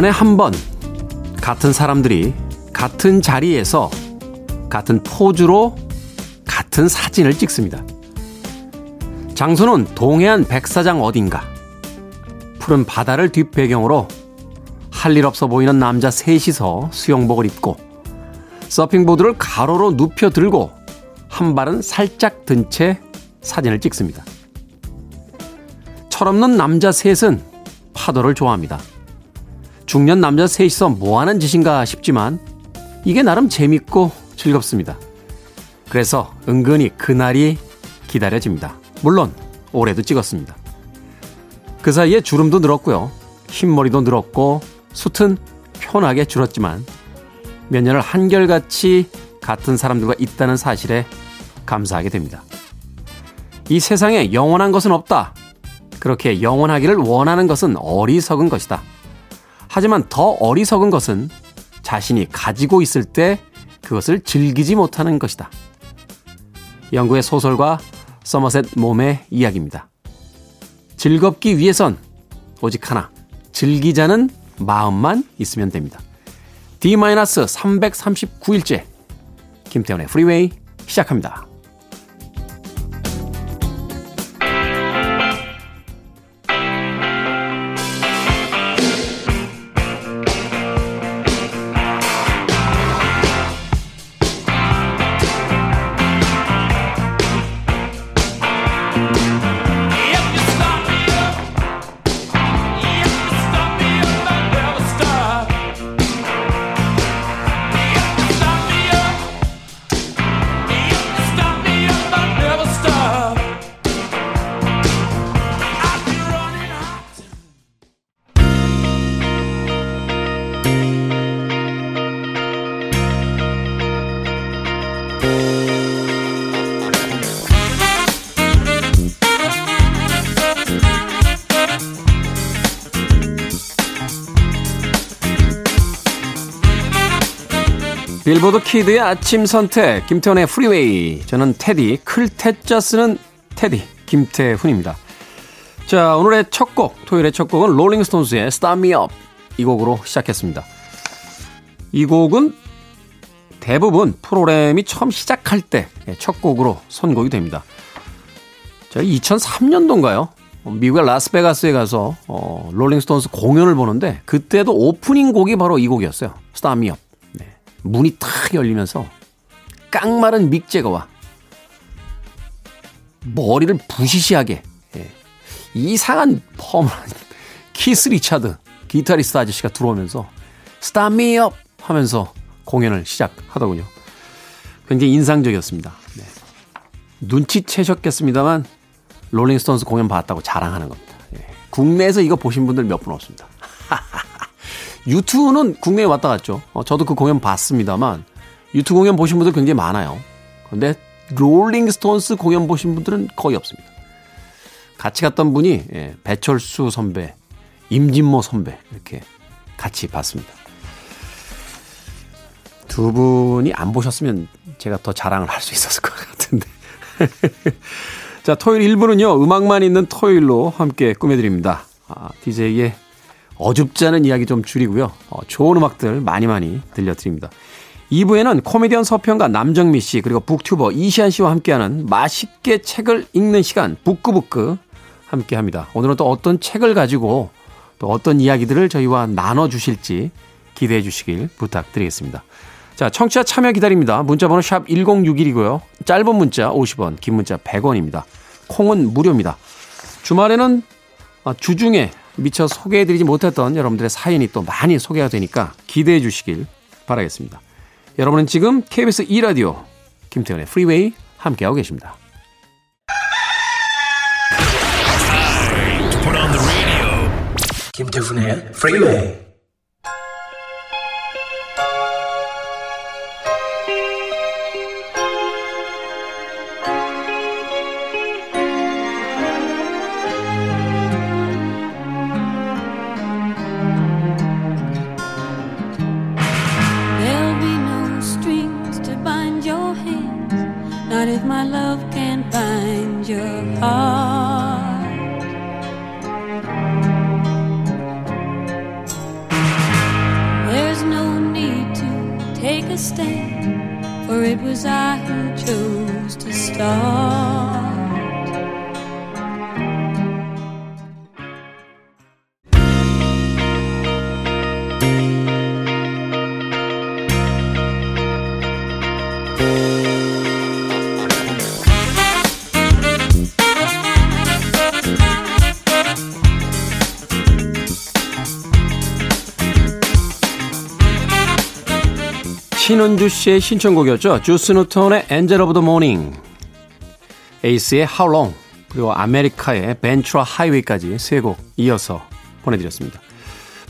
1년에 한 번 같은 사람들이 같은 자리에서 같은 포즈로 같은 사진을 찍습니다. 장소는 동해안 백사장 어딘가. 푸른 바다를 뒷배경으로 할 일 없어 보이는 남자 셋이서 수영복을 입고 서핑보드를 가로로 눕혀 들고 한 발은 살짝 든 채 사진을 찍습니다. 철없는 남자 셋은 파도를 좋아합니다. 중년 남자 셋이서 뭐 하는 짓인가 싶지만 이게 나름 재밌고 즐겁습니다. 그래서 은근히 그날이 기다려집니다. 물론 올해도 찍었습니다. 그 사이에 주름도 늘었고요. 흰머리도 늘었고 숱은 편하게 줄었지만 몇 년을 한결같이 같은 사람들과 있다는 사실에 감사하게 됩니다. 이 세상에 영원한 것은 없다. 그렇게 영원하기를 원하는 것은 어리석은 것이다. 하지만 더 어리석은 것은 자신이 가지고 있을 때 그것을 즐기지 못하는 것이다. 영구의 소설가 서머셋 몸의 이야기입니다. 즐겁기 위해선 오직 하나, 즐기자는 마음만 있으면 됩니다. D-339일째 김태훈의 프리웨이 시작합니다. 빌보드 kid의 아침 선택, 김태훈의 프리웨이. 저는 테디, 클 태자 쓰는 테디, 김태훈입니다. 자, 오늘의 첫 곡, 토요일의 첫 곡은 롤링스톤스의 Up. 이 곡으로 시작했습니다. 이 곡은 대부분 프로그램이 처음 시작할 때 첫 곡으로 선곡이 됩니다. 제가 2003년도인가요? 미국의 라스베가스에 가서 어, 롤링스톤스 공연을 보는데 그때도 오프닝 곡이 바로 이 곡이었어요. Up. 문이 탁 열리면서 깡마른 믹 재거와 머리를 부시시하게 예. 이상한 펌한 키스 리차드 기타리스트 아저씨가 들어오면서 Start Me Up 하면서 공연을 시작하더군요. 굉장히 인상적이었습니다. 네. 눈치채셨겠습니다만 롤링스톤스 공연 봤다고 자랑하는 겁니다. 예. 국내에서 이거 보신 분들 몇 분 없습니다. 유튜는 국내에 왔다 갔죠. 어, 저도 그 공연 봤습니다만 유튜 공연 보신 분들 굉장히 많아요. 근데 롤링스톤스 공연 보신 분들은 거의 없습니다. 같이 갔던 분이 예, 배철수 선배, 임진모 선배 이렇게 같이 봤습니다. 두 분이 안 보셨으면 제가 더 자랑을 할 수 있었을 것 같은데. 자, 토요일 1부는요, 음악만 있는 토요일로 함께 꾸며드립니다. 아, DJ의 어줍지 않은 이야기 좀 줄이고요. 어, 좋은 음악들 많이 많이 들려드립니다. 2부에는 코미디언 서평가 남정미 씨 그리고 북튜버 이시안 씨와 함께하는 맛있게 책을 읽는 시간 북크북크 함께합니다. 오늘은 또 어떤 책을 가지고 또 어떤 이야기들을 저희와 나눠주실지 기대해 주시길 부탁드리겠습니다. 자, 청취자 참여 기다립니다. 문자번호 샵 1061이고요. 짧은 문자 50원, 긴 문자 100원입니다. 콩은 무료입니다. 주말에는 아, 주중에 미처 소개해드리지 못했던 여러분들의 사연이 또 많이 소개가 되니까 기대해 주시길 바라겠습니다. 여러분은 지금 KBS 2라디오 김태훈의 프리웨이 함께하고 계십니다. 김태훈의 프리웨이 신은주 씨의 신청곡이었죠. 주스 뉴턴의 Angel of the Morning, 에이스의 How Long, 그리고 아메리카의 Ventura Highway까지 세 곡 이어서 보내드렸습니다.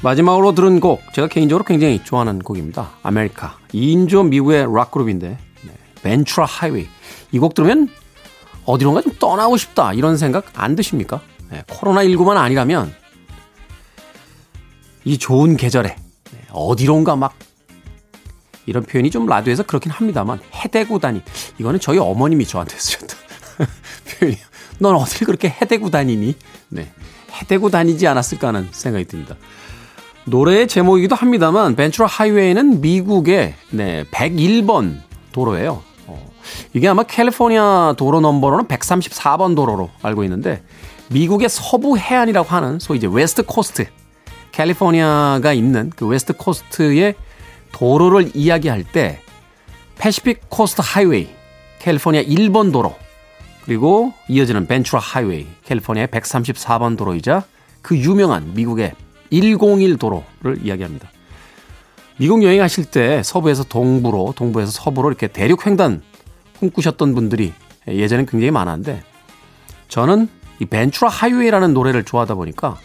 마지막으로 들은 곡, 제가 개인적으로 굉장히 좋아하는 곡입니다. 아메리카. 2인조 미국의 락그룹인데, 네, Ventura Highway. 이 곡 들으면 어디론가 좀 떠나고 싶다, 이런 생각 안 드십니까? 네, 코로나19만 아니라면, 이 좋은 계절에, 네, 어디론가 막 이런 표현이 좀 라디오에서 그렇긴 합니다만 해대고 다니 이거는 저희 어머님이 저한테 쓰셨던 표현이에요. 넌 어딜 그렇게 해대고 다니니? 네. 해대고 다니지 않았을까 하는 생각이 듭니다. 노래의 제목이기도 합니다만 벤츄라 하이웨이는 미국의 네, 101번 도로예요. 어, 이게 아마 캘리포니아 도로 넘버로는 134번 도로로 알고 있는데 미국의 서부 해안이라고 하는 소위 이제 West Coast 캘리포니아가 있는 그 West Coast의 도로를 이야기할 때 Pacific Coast Highway, 캘리포니아 1번 도로, 그리고 이어지는 Ventura Highway, 캘리포니아의 134번 도로이자 그 유명한 미국의 101 도로를 이야기합니다. 미국 여행하실 때 서부에서 동부로, 동부에서 서부로 이렇게 대륙 횡단 꿈꾸셨던 분들이 예전엔 굉장히 많았는데 저는 이 Ventura Highway라는 노래를 좋아하다 보니까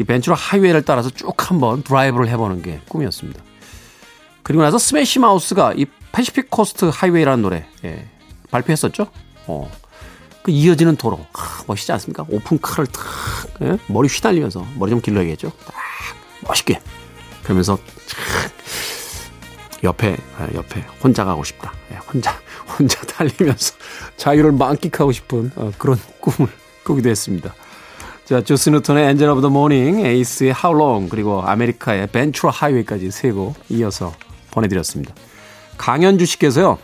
이 Ventura Highway를 따라서 쭉 한번 드라이브를 해보는 게 꿈이었습니다. 그리고 나서 스매시 마우스가 이 Pacific Coast Highway라는 노래 예, 발표했었죠. 어. 그 이어지는 도로 아, 멋있지 않습니까? 오픈카를 탁 예? 머리 휘날리면서 머리 좀 길러야겠죠. 딱 멋있게 그러면서 옆에 아, 옆에 혼자 가고 싶다. 예, 혼자 혼자 달리면서 자유를 만끽하고 싶은 어, 그런 꿈을 꾸기도 했습니다. 자, 주스 뉴턴의 Angel of the Morning, 에이스의 Long, 그리고 아메리카의 Ventura Highway까지 세 곡 이어서 보내드렸습니다. 강현주 씨께서요.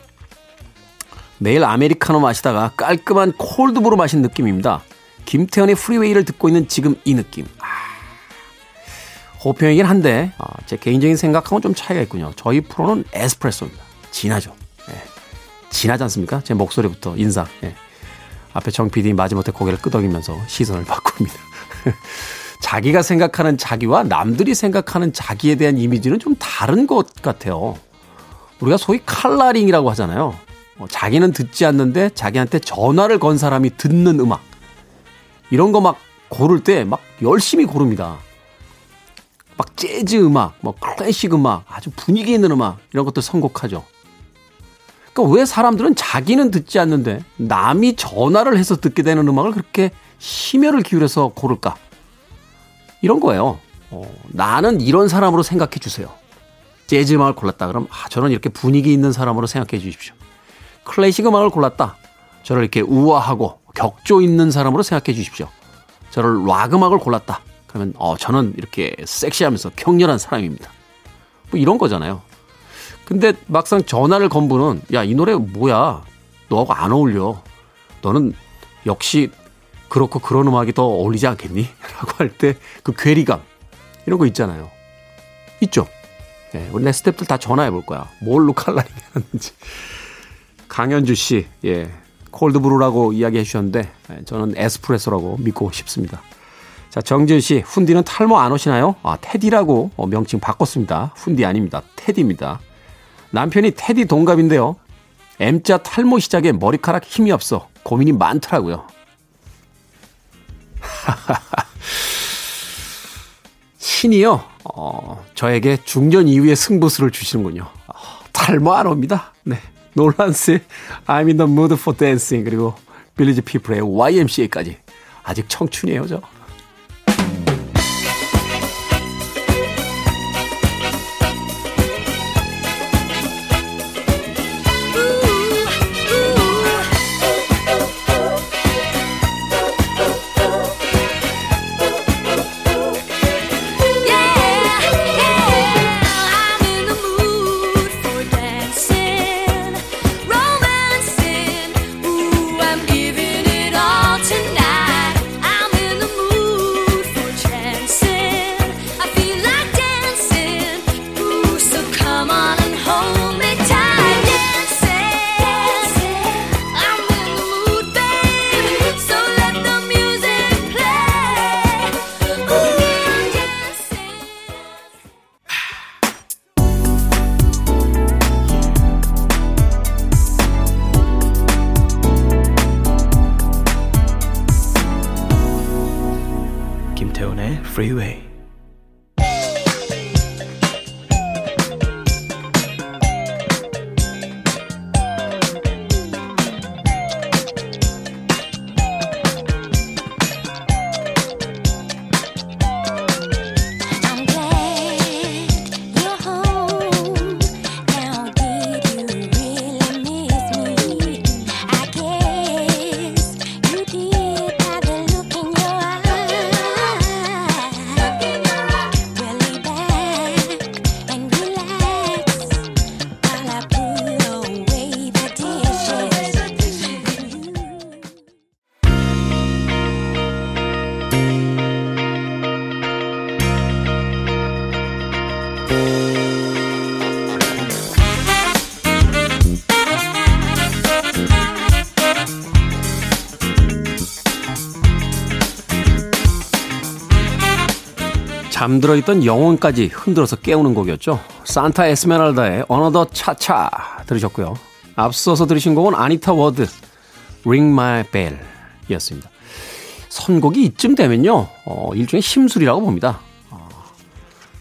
매일 아메리카노 마시다가 깔끔한 콜드브루 마신 느낌입니다. 김태훈의 프리웨이를 듣고 있는 지금 이 느낌. 아, 호평이긴 한데 아, 제 개인적인 생각하고는 좀 차이가 있군요. 저희 프로는 에스프레소입니다. 진하죠. 예. 진하지 않습니까? 제 목소리부터 인상. 예. 앞에 정 PD 마지못해 고개를 끄덕이면서 시선을 바꿉니다. 자기가 생각하는 자기와 남들이 생각하는 자기에 대한 이미지는 좀 다른 것 같아요. 우리가 소위 칼라링이라고 하잖아요. 어, 자기는 듣지 않는데 자기한테 전화를 건 사람이 듣는 음악. 이런 거 막 고를 때 막 열심히 고릅니다. 막 재즈 음악, 뭐 클래식 음악, 아주 분위기 있는 음악 이런 것들 선곡하죠. 그러니까 왜 사람들은 자기는 듣지 않는데 남이 전화를 해서 듣게 되는 음악을 그렇게 심혈을 기울여서 고를까? 이런 거예요. 어, 나는 이런 사람으로 생각해 주세요. 재즈 음악을 골랐다. 그럼 아, 저는 이렇게 분위기 있는 사람으로 생각해 주십시오. 클래식 음악을 골랐다. 저를 이렇게 우아하고 격조 있는 사람으로 생각해 주십시오. 저를 락 음악을 골랐다. 그러면 어, 저는 이렇게 섹시하면서 격렬한 사람입니다. 뭐 이런 거잖아요. 근데 막상 전화를 건 분은 야, 이 노래 뭐야? 너하고 안 어울려. 너는 역시 그렇고 그런 음악이 더 어울리지 않겠니? 라고 할 때 그 괴리감 이런 거 있잖아요. 있죠? 네, 우리 내 스탭들 다 전화해 볼 거야. 뭘로 칼라링 하는지. 강현주 씨, 예. 콜드브루라고 이야기해 주셨는데, 예, 저는 에스프레소라고 믿고 싶습니다. 자, 정지은 씨, 훈디는 탈모 안 오시나요? 아, 테디라고 어, 명칭 바꿨습니다. 훈디 아닙니다. 테디입니다. 남편이 테디 동갑인데요. M자 탈모 시작에 머리카락 힘이 없어 고민이 많더라고요. 신이요, 어, 저에게 중년 이후의 승부수를 주시는군요. 어, 탈모 안 옵니다. 네. 놀란스의 I'm in the mood for dancing 그리고 빌리지 피플의 YMCA까지 아직 청춘이에요, 저. 잠들어 있던 영혼까지 흔들어서 깨우는 곡이었죠. 산타 에스메랄다의 Another Cha-Cha 들으셨고요. 앞서서 들으신 곡은 아니타 워드 Ring My Bell 이었습니다. 선곡이 이쯤 되면요. 어, 일종의 심술이라고 봅니다. 어,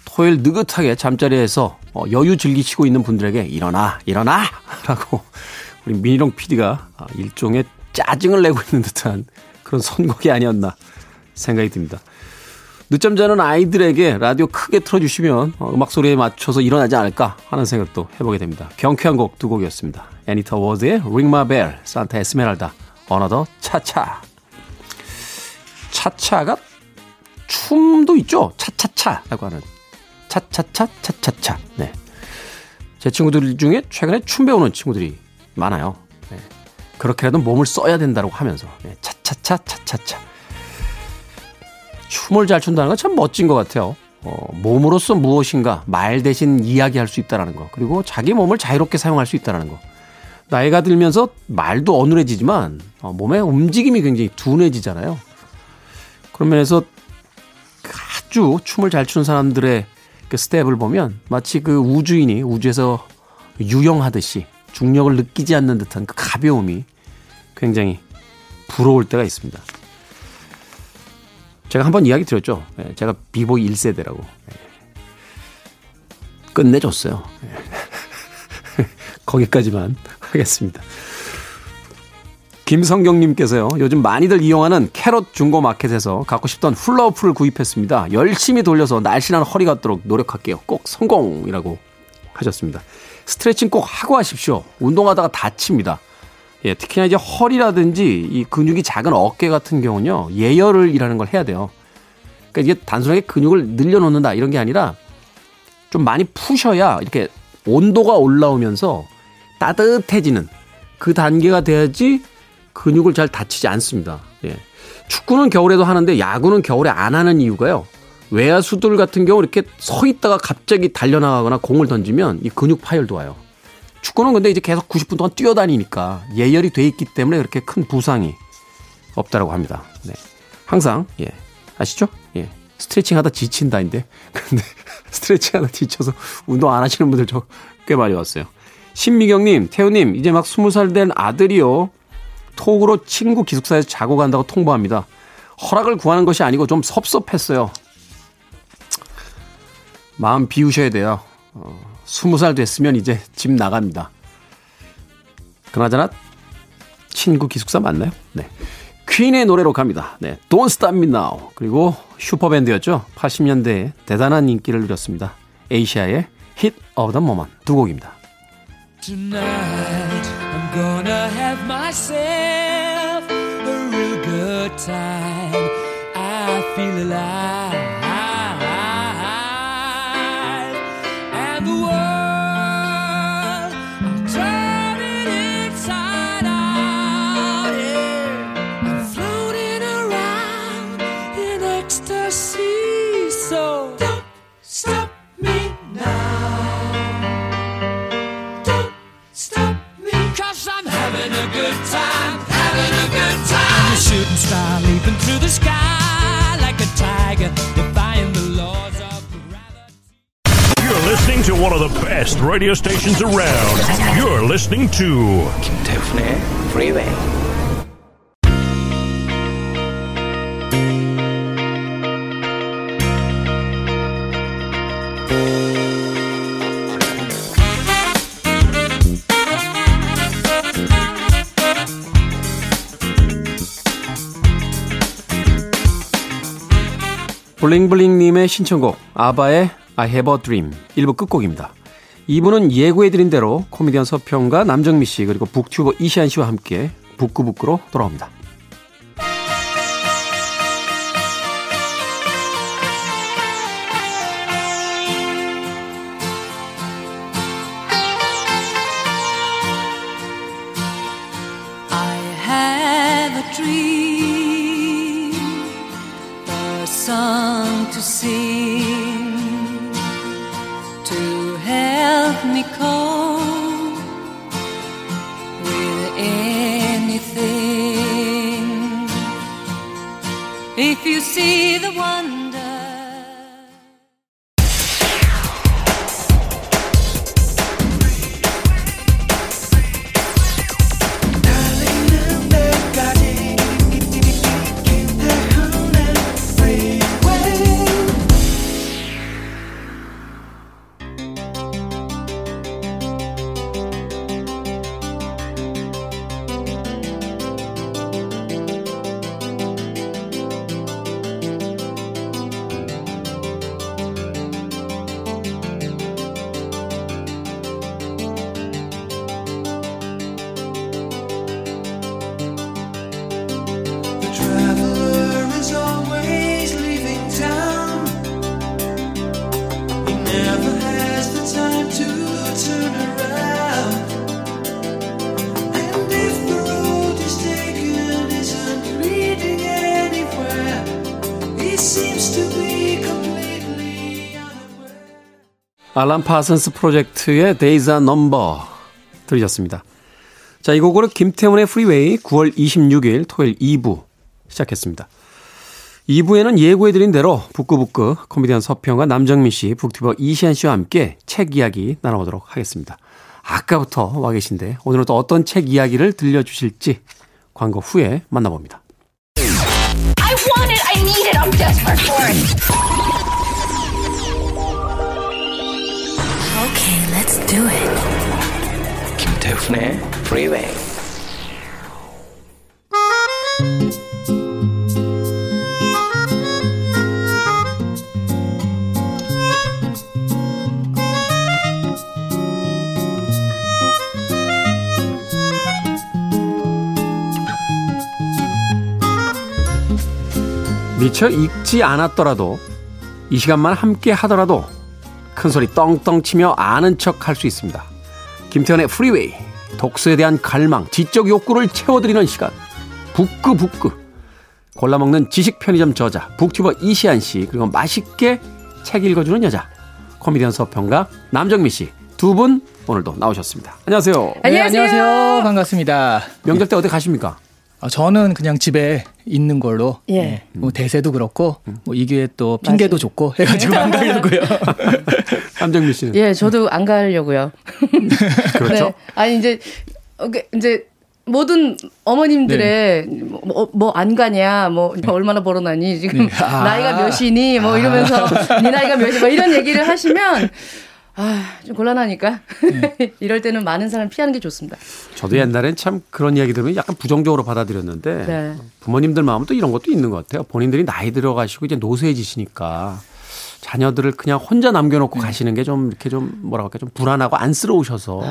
토요일 느긋하게 잠자리에서 어, 여유 즐기시고 있는 분들에게 일어나 일어나 라고 우리 민희룡 PD가 아, 일종의 짜증을 내고 있는 듯한 그런 선곡이 아니었나 생각이 듭니다. 늦잠 자는 아이들에게 라디오 크게 틀어주시면 어, 음악 소리에 맞춰서 일어나지 않을까 하는 생각도 해보게 됩니다. 경쾌한 곡 두 곡이었습니다. 애니타 워드의 Ring My Bell, 산타 에스메랄다, Another Cha-Cha. 차차가 춤도 있죠? 차차차라고 하는. 차차차, 차차차. 네. 제 친구들 중에 최근에 춤 배우는 친구들이 많아요. 네. 그렇게라도 몸을 써야 된다고 하면서. 네. 차차차, 차차차. 춤을 잘 춘다는 건 참 멋진 것 같아요. 어, 몸으로서 무엇인가 말 대신 이야기할 수 있다는 거. 그리고 자기 몸을 자유롭게 사용할 수 있다는 거. 나이가 들면서 말도 어눌해지지만 어, 몸의 움직임이 굉장히 둔해지잖아요. 그런 면에서 아주 춤을 잘 추는 사람들의 그 스텝을 보면 마치 그 우주인이 우주에서 유영하듯이 중력을 느끼지 않는 듯한 그 가벼움이 굉장히 부러울 때가 있습니다. 제가 한번 이야기 드렸죠. 예, 제가 비보이 1세대라고. 예. 끝내줬어요. 예. 거기까지만 하겠습니다. 김성경님께서요, 요즘 많이들 이용하는 캐럿 중고 마켓에서 갖고 싶던 훌라후프를 구입했습니다. 열심히 돌려서 날씬한 허리 같도록 노력할게요. 꼭 성공이라고 하셨습니다. 스트레칭 꼭 하고 하십시오. 운동하다가 다칩니다. 예, 특히나 이제 허리라든지 이 근육이 작은 어깨 같은 경우는요, 예열을 이라는 걸 해야 돼요. 그러니까 이게 단순하게 근육을 늘려놓는다 이런 게 아니라 좀 많이 푸셔야 이렇게 온도가 올라오면서 따뜻해지는 그 단계가 돼야지 근육을 잘 다치지 않습니다. 예. 축구는 겨울에도 하는데 야구는 겨울에 안 하는 이유가요. 외야수들 같은 경우 이렇게 서 있다가 갑자기 달려나가거나 공을 던지면 이 근육 파열도 와요. 축구는 근데 이제 계속 90분 동안 뛰어다니니까 예열이 돼 있기 때문에 그렇게 큰 부상이 없다라고 합니다. 네. 항상 예. 아시죠? 예. 스트레칭 하다 지친다인데. 근데 스트레칭 하다 지쳐서 운동 안 하시는 분들 저 꽤 많이 왔어요. 신미경 님, 태우 님, 이제 막 20살 된 아들이요. 톡으로 친구 기숙사에서 자고 간다고 통보합니다. 허락을 구하는 것이 아니고 좀 섭섭했어요. 마음 비우셔야 돼요. 어, 20살 됐으면 이제 집 나갑니다. 그나저나 친구 기숙사 맞나요? 네. 퀸의 노래로 갑니다. 네. Don't Stop Me Now. 그리고 슈퍼밴드였죠. 80년대에 대단한 인기를 누렸습니다. 에이시아의 Hit of the Moment 두 곡입니다. Tonight I'm gonna have myself a real good time. I feel alive. radio stations around. You're listening to 김태훈의 Freeway. 블링블링님의 신청곡 아바의 I Have a Dream 1부 끝곡입니다. 2부는 예고해드린 대로 코미디언 서평과 남정미 씨 그리고 북튜버 이시안 씨와 함께 북구북구로 돌아옵니다. I have a dream, with anything. If you see the wonder. 알란 파슨스 프로젝트의 Days Are Numbers 들으셨습니다. 자, 이 곡으로 김태훈의 프리웨이 9월 26일 토요일 2부 시작했습니다. 2부에는 예고해드린 대로 북끄북끄 코미디언 서평가 남정미 씨, 북튜버 이시한 씨와 함께 책 이야기 나눠보도록 하겠습니다. 아까부터 와 계신데 오늘은 또 어떤 책 이야기를 들려주실지 광고 후에 만나봅니다. Do it. 김태훈의 Freeway. 미처 읽지 않았더라도 이 시간만 함께 하더라도 큰 소리 떵떵 치며 아는 척 할 수 있습니다. 김태훈의 프리웨이 독서에 대한 갈망, 지적 욕구를 채워드리는 시간 북끄북끄 골라먹는 지식 편의점 저자 북튜버 이시한 씨 그리고 맛있게 책 읽어주는 여자 코미디언 서평가 남정미 씨 두 분 오늘도 나오셨습니다. 안녕하세요. 네, 안녕하세요. 반갑습니다. 명절 때 어디 가십니까? 아, 저는 그냥 집에 있는 걸로. 예. 네, 뭐 대세도 그렇고, 뭐 이 기회에 또 핑계도 좋고 해가지고 안 가려고요. 남정미 씨는 예, 저도 안 가려고요. 그렇죠. 네. 아니 이제 어, 그, 이제 모든 어머님들의 뭐안 가냐, 뭐 얼마나 벌어놨니, 지금 네. 아. 나이가 몇이니, 뭐 이러면서 네 나이가 몇이, 뭐 이런 얘기를 하시면 아, 좀 곤란하니까 이럴 때는 많은 사람을 피하는 게 좋습니다. 저도 옛날엔 참 그런 이야기 들으면 약간 부정적으로 받아들였는데 네. 부모님들 마음은 또 이런 것도 있는 것 같아요. 본인들이 나이 들어가시고 이제 노쇠해지시니까 자녀들을 그냥 혼자 남겨놓고 가시는 게 좀 이렇게 좀 뭐라 할까 좀 불안하고 안쓰러우셔서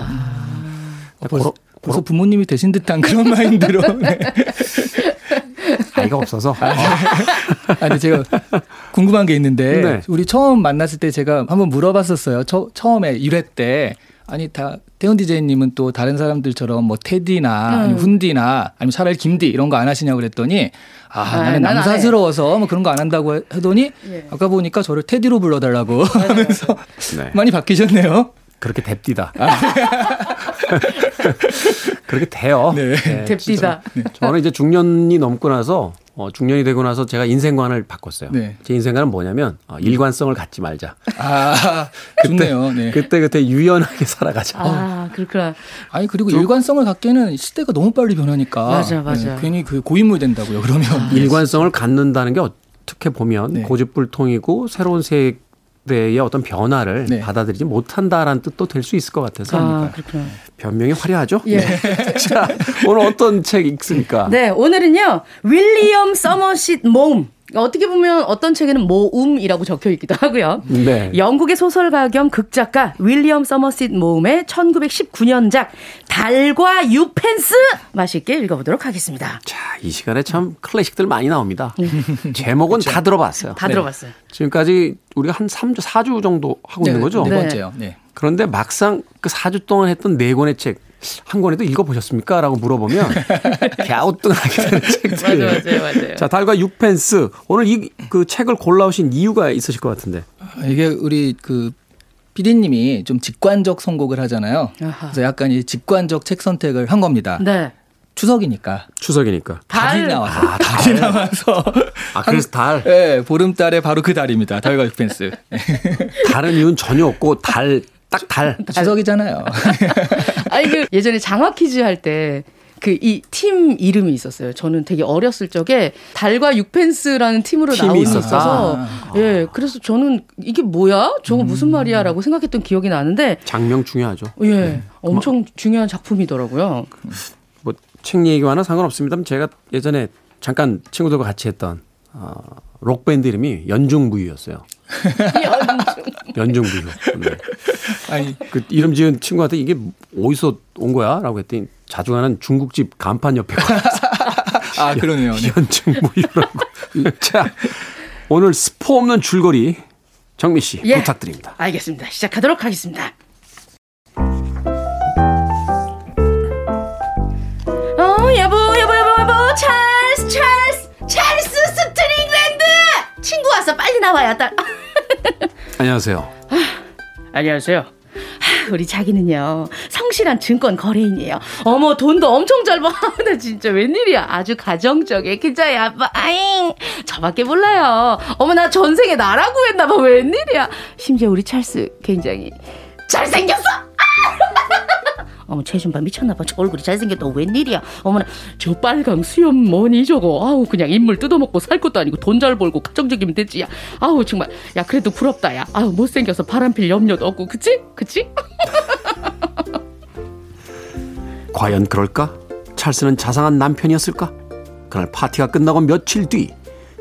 벌써, 벌써 부모님이 되신 듯한 그런 마인드로. 네. 아이가 없어서 아, 근데 제가 궁금한 게 있는데, 네. 우리 처음 만났을 때 제가 한번 물어봤었어요. 처, 처음에 1회 때. 아니, 다, 태훈 디제이님은 또 다른 사람들처럼 뭐 테디나 아니면 훈디나 아니면 차라리 김디 이런 거 안 하시냐고 그랬더니 아, 아, 나는 남사스러워서 뭐 그런 거 안 한다고 해- 하더니 예. 아까 보니까 저를 테디로 불러달라고 하면서 네. 많이 바뀌셨네요. 그렇게 됩디다. 그렇게 돼요. 네. 됩디다. 저는 이제 중년이 넘고 나서 어, 중년이 되고 나서 제가 인생관을 바꿨어요. 네. 제 인생관은 뭐냐면 어, 일관성을 갖지 말자. 아, 좋네요. 네. 그때 그때 유연하게 살아가자. 아, 그렇구나. 아니 그리고 일관성을 갖기에는 시대가 너무 빨리 변하니까 네, 맞아, 맞아. 괜히 그 고인물 된다고요. 그러면 일관성을 갖는다는 게 어떻게 보면 네. 고집불통이고 새로운 세대 의 어떤 변화를 네. 받아들이지 못한다라는 뜻도 될 수 있을 것 같아서 아. 변명이 화려하죠. 예. 자, 오늘 어떤 책 읽습니까? 네, 오늘은요. 윌리엄 서머싯 몸. 어떻게 보면 어떤 책에는 모음이라고 적혀 있기도 하고요. 네. 영국의 소설가 겸 극작가 윌리엄 서머싯 모음의 1919년작 달과 유펜스 맛있게 읽어보도록 하겠습니다. 자, 이 시간에 참 클래식들 많이 나옵니다. 제목은 다 들어봤어요. 다 들어봤어요. 지금까지 우리가 한 3주, 4주 정도 하고 있는 거죠? 네 네. 번째요. 네. 그런데 막상 그 4주 동안 했던 네 권의 책, 한 권에도 읽어보셨습니까? 라고 물어보면 갸우뚱하게 되는 책들. 맞아요, 맞아요, 맞아요. 자, 달과 6펜스. 오늘 이 그 책을 골라오신 이유가 있으실 것 같은데. 이게 우리 그 PD님이 좀 직관적 선곡을 하잖아요. 아하. 그래서 약간 이 직관적 책 선택을 한 겁니다. 네. 추석이니까 추석이니까. 달이 달. 나와서 달이 나와서 아, 그래서 달. 네, 보름달에 바로 그 달입니다. 달과 육펜스. 다른 이유는 전혀 없고 달, 딱 달. 추석이잖아요. 아니 그 예전에 장화 퀴즈 할 때 그 이 팀 이름이 있었어요. 저는 되게 어렸을 적에 달과 육펜스라는 팀으로 있었다? 있어서 예 그래서 저는 이게 뭐야 저거 무슨 말이야라고 생각했던 기억이 나는데 장명 중요하죠. 예 엄청 중요한 작품이더라고요. 뭐 책 얘기와는 상관없습니다만 제가 예전에 잠깐 친구들과 같이 했던 어, 록 밴드 이름이 연중무휴였어요. 연중무휴. 네. 아니 그 이름 지은 친구한테 이게 어디서 온 거야?라고 했더니 자주 가는 중국집 간판 옆에 아 그러네요. 네. 연중무휴라고. 자 오늘 스포 없는 줄거리 정미 씨 예. 부탁드립니다. 알겠습니다. 시작하도록 하겠습니다. 어 여보 여보 여보 여보 찰스 찰스 찰스 스트릭랜드 친구 왔어 빨리 나와요 딸. 안녕하세요. 안녕하세요. 하, 우리 자기는요 성실한 증권 거래인이에요. 어머 돈도 엄청 잘 버. 나 진짜 웬일이야. 아주 가정적인 기자야 아빠. 아잉 저밖에 몰라요. 어머 나 전생에 나라고 했나봐. 웬일이야. 심지어 우리 찰스 굉장히 잘생겼어. 어머 최준바 미쳤나봐. 저 얼굴이 잘생겼다. 웬일이야. 어머나 저 빨강 수염 뭐니 저거. 아우 그냥 인물 뜯어먹고 살 것도 아니고 돈 잘 벌고 가정적이면 되지. 야. 아우 정말 야 그래도 부럽다. 야. 아우 못생겨서 바람필 염려도 없고 그치? 그치? 과연 그럴까? 찰스는 자상한 남편이었을까? 그날 파티가 끝나고 며칠 뒤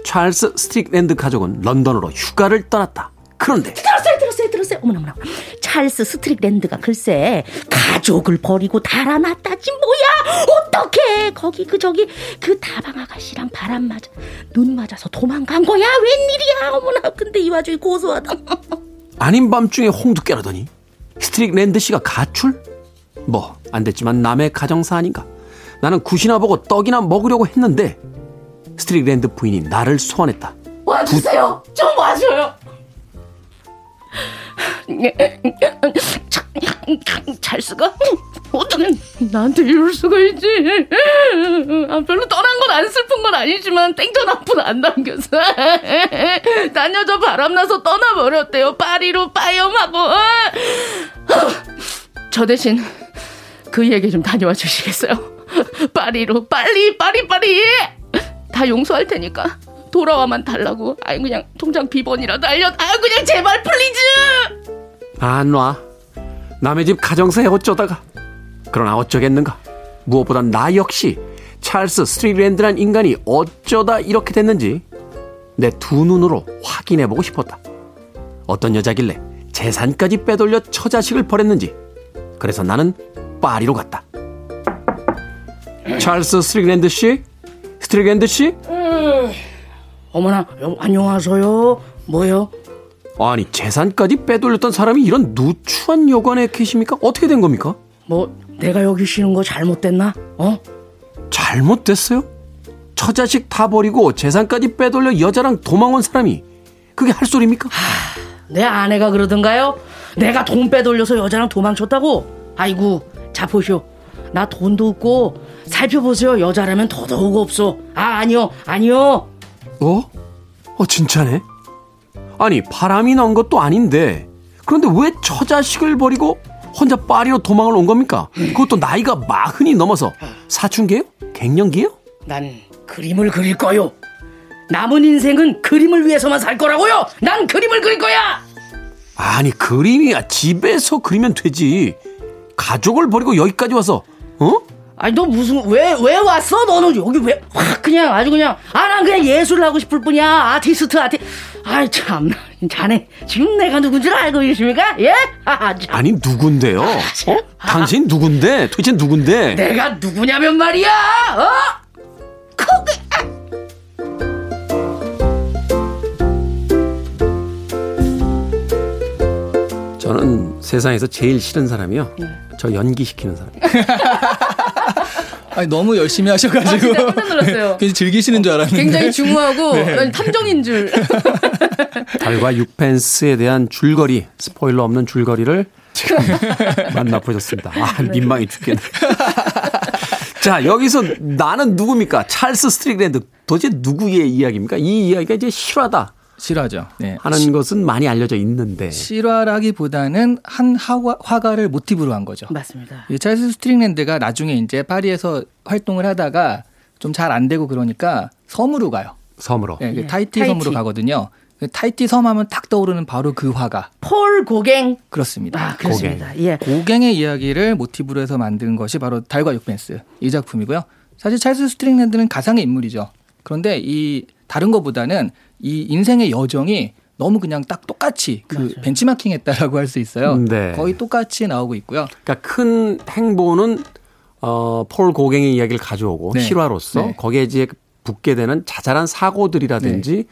찰스 스트릭랜드 가족은 런던으로 휴가를 떠났다. 그런데 들었어요 들었어요 들었어요. 어머나 어머나. 찰스 스트릭랜드가 글쎄 가족을 버리고 달아났다지 뭐야. 어떡해. 거기 그 저기 그 다방 아가씨랑 바람 맞아 눈 맞아서 도망간 거야. 웬일이야. 어머나 근데 이 와중에 고소하다. 아닌 밤중에 홍두깨라더니 스트릭랜드 씨가 가출? 뭐 안 됐지만 남의 가정사 아닌가? 나는 굿이나 보고 떡이나 먹으려고 했는데 스트릭랜드 부인이 나를 소환했다. 와주세요. 좀 와줘요. 찰스가 어떻게 나한테 이럴 수가 있지? 아, 별로 떠난 건 안 슬픈 건 아니지만 땡전 한푼 안 남겨서 딴 여자 바람나서 떠나버렸대요. 파리로 빠염하고 저 대신 그이에게 좀 다녀와 주시겠어요? 파리로 빨리 빨리 빨리 다 용서할 테니까 돌아와만 달라고. 아이 그냥 통장 비번이라도 알려. 아 그냥 제발 please. 안 와. 남의 집 가정사에 어쩌다가. 그러나 어쩌겠는가. 무엇보다 나 역시 찰스 스트릭랜드란 인간이 어쩌다 이렇게 됐는지 내 두 눈으로 확인해보고 싶었다. 어떤 여자길래 재산까지 빼돌려 처자식을 버렸는지. 그래서 나는 파리로 갔다. 찰스 스트릭랜드 씨? 스트릭랜드 씨? 어머나 여보, 안녕하세요. 뭐요? 아니 재산까지 빼돌렸던 사람이 이런 누추한 여관에 계십니까? 어떻게 된 겁니까? 뭐 내가 여기 쉬는 거 잘못됐나? 어? 잘못됐어요? 처자식 다 버리고 재산까지 빼돌려 여자랑 도망 온 사람이 그게 할 소리입니까? 내 아내가 그러던가요? 내가 돈 빼돌려서 여자랑 도망쳤다고? 아이고 자 보시오. 나 돈도 없고 살펴보세요. 여자라면 더더욱 없어. 아 아니요 아니요. 어? 어 진짜네? 아니 바람이 난 것도 아닌데 그런데 왜 처자식을 버리고 혼자 파리로 도망을 온 겁니까? 그것도 나이가 마흔이 넘어서 사춘기예요? 갱년기예요? 난 그림을 그릴 거요. 남은 인생은 그림을 위해서만 살 거라고요. 난 그림을 그릴 거야. 아니 그림이야 집에서 그리면 되지 가족을 버리고 여기까지 와서 어? 아니 너 무슨 왜 왜 왔어? 너는 여기 왜 확 그냥 아주 그냥 아 난 그냥 예술을 하고 싶을 뿐이야 아티스트 아티 아이 참 자네 지금 내가 누군 줄 알고 계십니까? 예? 아, 참. 아니 누군데요? 어? 당신 누군데? 도대체 누군데? 내가 누구냐면 말이야 어? 거기 저는 세상에서 제일 싫은 사람이요. 저 연기시키는 사람. 아니 너무 열심히 하셔가지고 아, 진짜 깜짝 놀랐어요. 굉장히 즐기시는 줄 알았는데 굉장히 중후하고 네. 난 탐정인 줄 달과 육펜스에 대한 줄거리, 스포일러 없는 줄거리를 지금 만나보셨습니다. 아, 민망해 죽겠네. 자, 여기서 나는 누굽니까? 찰스 스트릭랜드. 도대체 누구의 이야기입니까? 이 이야기가 이제 실화다 실화죠. 네. 하는 것은 많이 알려져 있는데. 실화라기보다는 한 화가, 화가를 모티브로 한 거죠. 맞습니다. 이 찰스 스트릭랜드가 나중에 이제 파리에서 활동을 하다가 좀 잘 안 되고 그러니까 섬으로 가요. 섬으로. 네, 예, 타이티, 타이티. 섬으로 가거든요. 타이티 섬 하면 딱 떠오르는 바로 그 화가 폴 고갱 그렇습니다. 아 그렇습니다. 예. 고갱의 이야기를 모티브로 해서 만든 것이 바로 달과 육펜스 이 작품이고요. 사실 찰스 스트릭랜드는 가상의 인물이죠. 그런데 이 다른 것보다는 이 인생의 여정이 너무 그냥 딱 똑같이 그 벤치마킹했다라고 할 수 있어요. 네. 거의 똑같이 나오고 있고요. 그러니까 큰 행보는 어, 폴 고갱의 이야기를 가져오고 네. 실화로서 네. 거기에 이제 붙게 되는 자잘한 사고들이라든지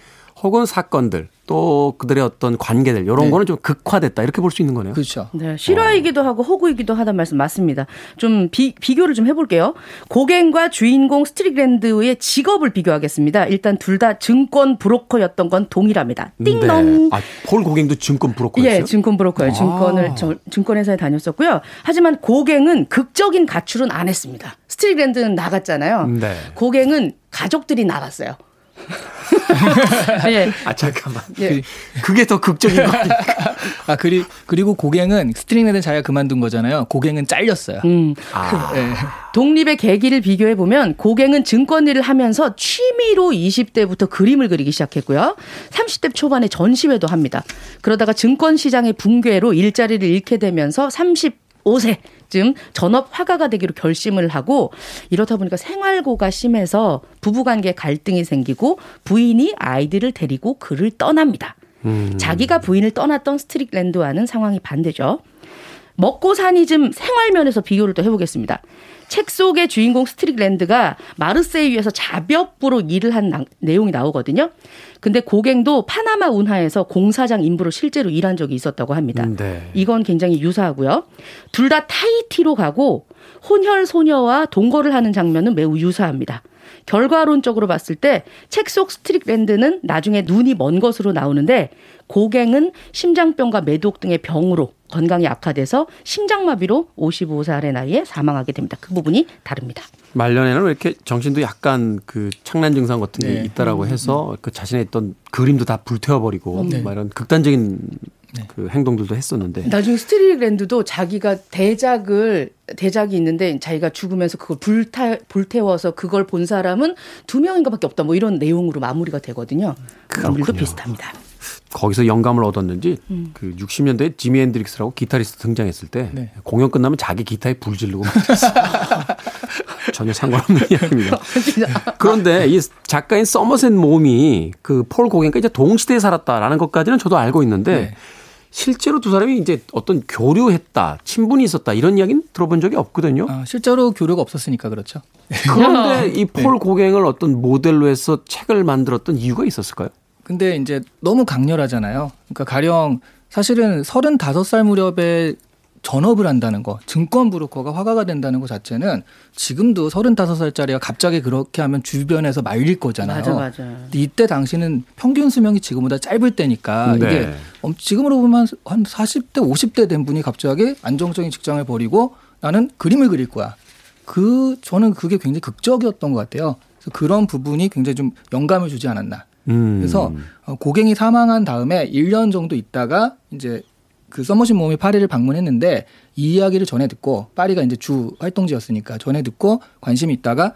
혹은 사건들 또 그들의 어떤 관계들 이런 네. 거는 좀 극화됐다 이렇게 볼 수 있는 거네요. 그렇죠. 네, 실화이기도 하고 허구이기도 하다는 말씀 맞습니다. 좀 비, 비교를 좀 해볼게요. 고갱과 주인공 스트릭랜드의 직업을 비교하겠습니다. 일단 둘 다 증권 브로커였던 건 동일합니다. 띵동. 아, 폴 고갱도 증권 브로커였어요. 예, 증권 브로커예요. 증권을 아. 저- 증권회사에 다녔었고요. 하지만 고갱은 극적인 가출은 안 했습니다. 스트릭랜드는 나갔잖아요. 네. 고갱은 가족들이 나갔어요. 예. 아 잠깐만. 예. 그게 더 극적인 거 아니에요? 아 그리 그리고 고갱은 스트릭랜드 자기가 그만둔 거잖아요. 고갱은 잘렸어요. 음. 아, 예. 독립의 계기를 비교해 보면 고갱은 증권 일을 하면서 취미로 20대부터 그림을 그리기 시작했고요. 30대 초반에 전시회도 합니다. 그러다가 증권 시장의 붕괴로 일자리를 잃게 되면서 35세쯤 전업 화가가 되기로 결심을 하고 이렇다 보니까 생활고가 심해서 부부관계 갈등이 생기고 부인이 아이들을 데리고 그를 떠납니다. 자기가 부인을 떠났던 스트릭랜드와는 상황이 반대죠. 먹고사니즘 생활면에서 비교를 또 해보겠습니다. 책 속의 주인공 스트릭랜드가 마르세유에서 잡역부로 일을 한 나- 내용이 나오거든요. 근데 고갱도 파나마 운하에서 공사장 인부로 실제로 일한 적이 있었다고 합니다. 네. 이건 굉장히 유사하고요. 둘 다 타이티로 가고 혼혈 소녀와 동거를 하는 장면은 매우 유사합니다. 결과론적으로 봤을 때 책 속 스트릭랜드는 나중에 눈이 먼 것으로 나오는데 고갱은 심장병과 매독 등의 병으로 건강이 악화돼서 심장마비로 55살의 나이에 사망하게 됩니다. 그 부분이 다릅니다. 말년에는 왜 이렇게 정신도 약간 그 착란 증상 같은 게 네. 있다라고 해서 그 자신의 있던 그림도 다 불태워버리고 네. 막 이런 극단적인 그 행동들도 했었는데 나중에 스트릭랜드도 자기가 대작을 대작이 있는데 자기가 죽으면서 그걸 불타 불태워서 그걸 본 사람은 두 명인가밖에 없다. 뭐 이런 내용으로 마무리가 되거든요. 그물도. 비슷합니다. 거기서 영감을 얻었는지 음. 그 60년대에 지미 헨드릭스라고 기타리스트 등장했을 때 네. 공연 끝나면 자기 기타에 불 지르고. 전혀 상관없는 이야기입니다. 그런데 이 작가인 서머셋 모음이 그 폴 고갱과 이제 동시대에 살았다라는 것까지는 저도 알고 있는데 네. 실제로 두 사람이 이제 어떤 교류했다, 친분이 있었다 이런 이야기는 들어본 적이 없거든요. 아, 실제로 교류가 없었으니까 그렇죠. 그런데 이 네. 폴 고갱을 어떤 모델로 해서 책을 만들었던 이유가 있었을까요? 근데 이제 너무 강렬하잖아요. 그러니까 가령 사실은 35살 무렵에 전업을 한다는 거, 증권 브로커가 화가가 된다는 것 자체는 지금도 35살짜리가 갑자기 그렇게 하면 주변에서 말릴 거잖아요. 맞아 맞아. 근데 이때 당시는 평균 수명이 지금보다 짧을 때니까 네. 이게 엄- 지금으로 보면 한 40대, 50대 된 분이 갑자기 안정적인 직장을 버리고 나는 그림을 그릴 거야. 그 저는 그게 굉장히 극적이었던 것 같아요. 그래서 그런 부분이 굉장히 좀 영감을 주지 않았나. 음. 그래서 어, 고갱이 사망한 다음에 1년 정도 있다가 이제 그 서머신 모험이 파리를 방문했는데 이 이야기를 전해 듣고 파리가 이제 주 활동지였으니까 전해 듣고 관심이 있다가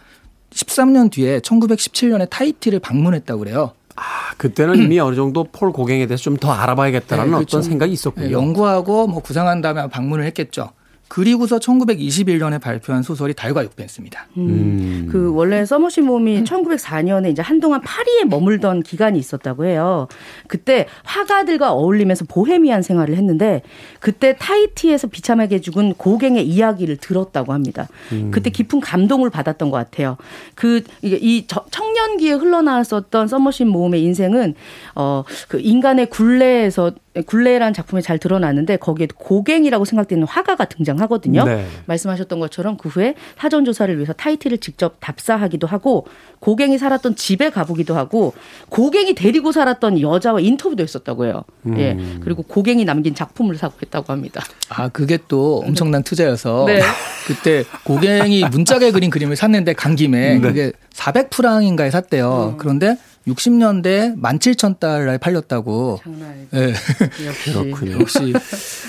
13년 뒤에 1917년에 타이티를 방문했다고 그래요. 아, 그때는 이미 어느 정도 폴 고갱에 대해서 좀 더 알아봐야겠다라는 네, 그렇죠. 어떤 생각이 네, 있었군요. 연구하고 뭐 구상한 다음에 방문을 했겠죠. 그리고서 1921년에 발표한 소설이 달과 육펜스입니다. 음. 그 원래 서머시 몸이 1904년에 이제 한동안 파리에 머물던 기간이 있었다고 해요. 그때 화가들과 어울리면서 보헤미안 생활을 했는데 그때 타이티에서 비참하게 죽은 고갱의 이야기를 들었다고 합니다. 그때 깊은 감동을 받았던 것 같아요. 그이 저- 청년기에 흘러나왔었던 서머신 모험의 인생은 어그 인간의 굴레에서 굴레라는 작품에 잘 드러나는데 거기에 고갱이라고 생각되는 화가가 등장하거든요. 네. 말씀하셨던 것처럼 그 후에 사전 조사를 위해서 타이티를 직접 답사하기도 하고 고갱이 살았던 집에 가보기도 하고 고갱이 데리고 살았던 여자와 인터뷰도 했었다고 해요. 예. 그리고 고갱이 남긴 작품을 사고 했다고 합니다. 아, 그게 또 엄청난 투자여서 네. 그때 고갱이 문짝에 그린 그림을 샀는데 간 김에 네. 그게 400프랑인가에 샀대요. 음. 그런데 60년대 17,000달러에 팔렸다고. 장난 아니죠. 예. 역시 그렇군요. 역시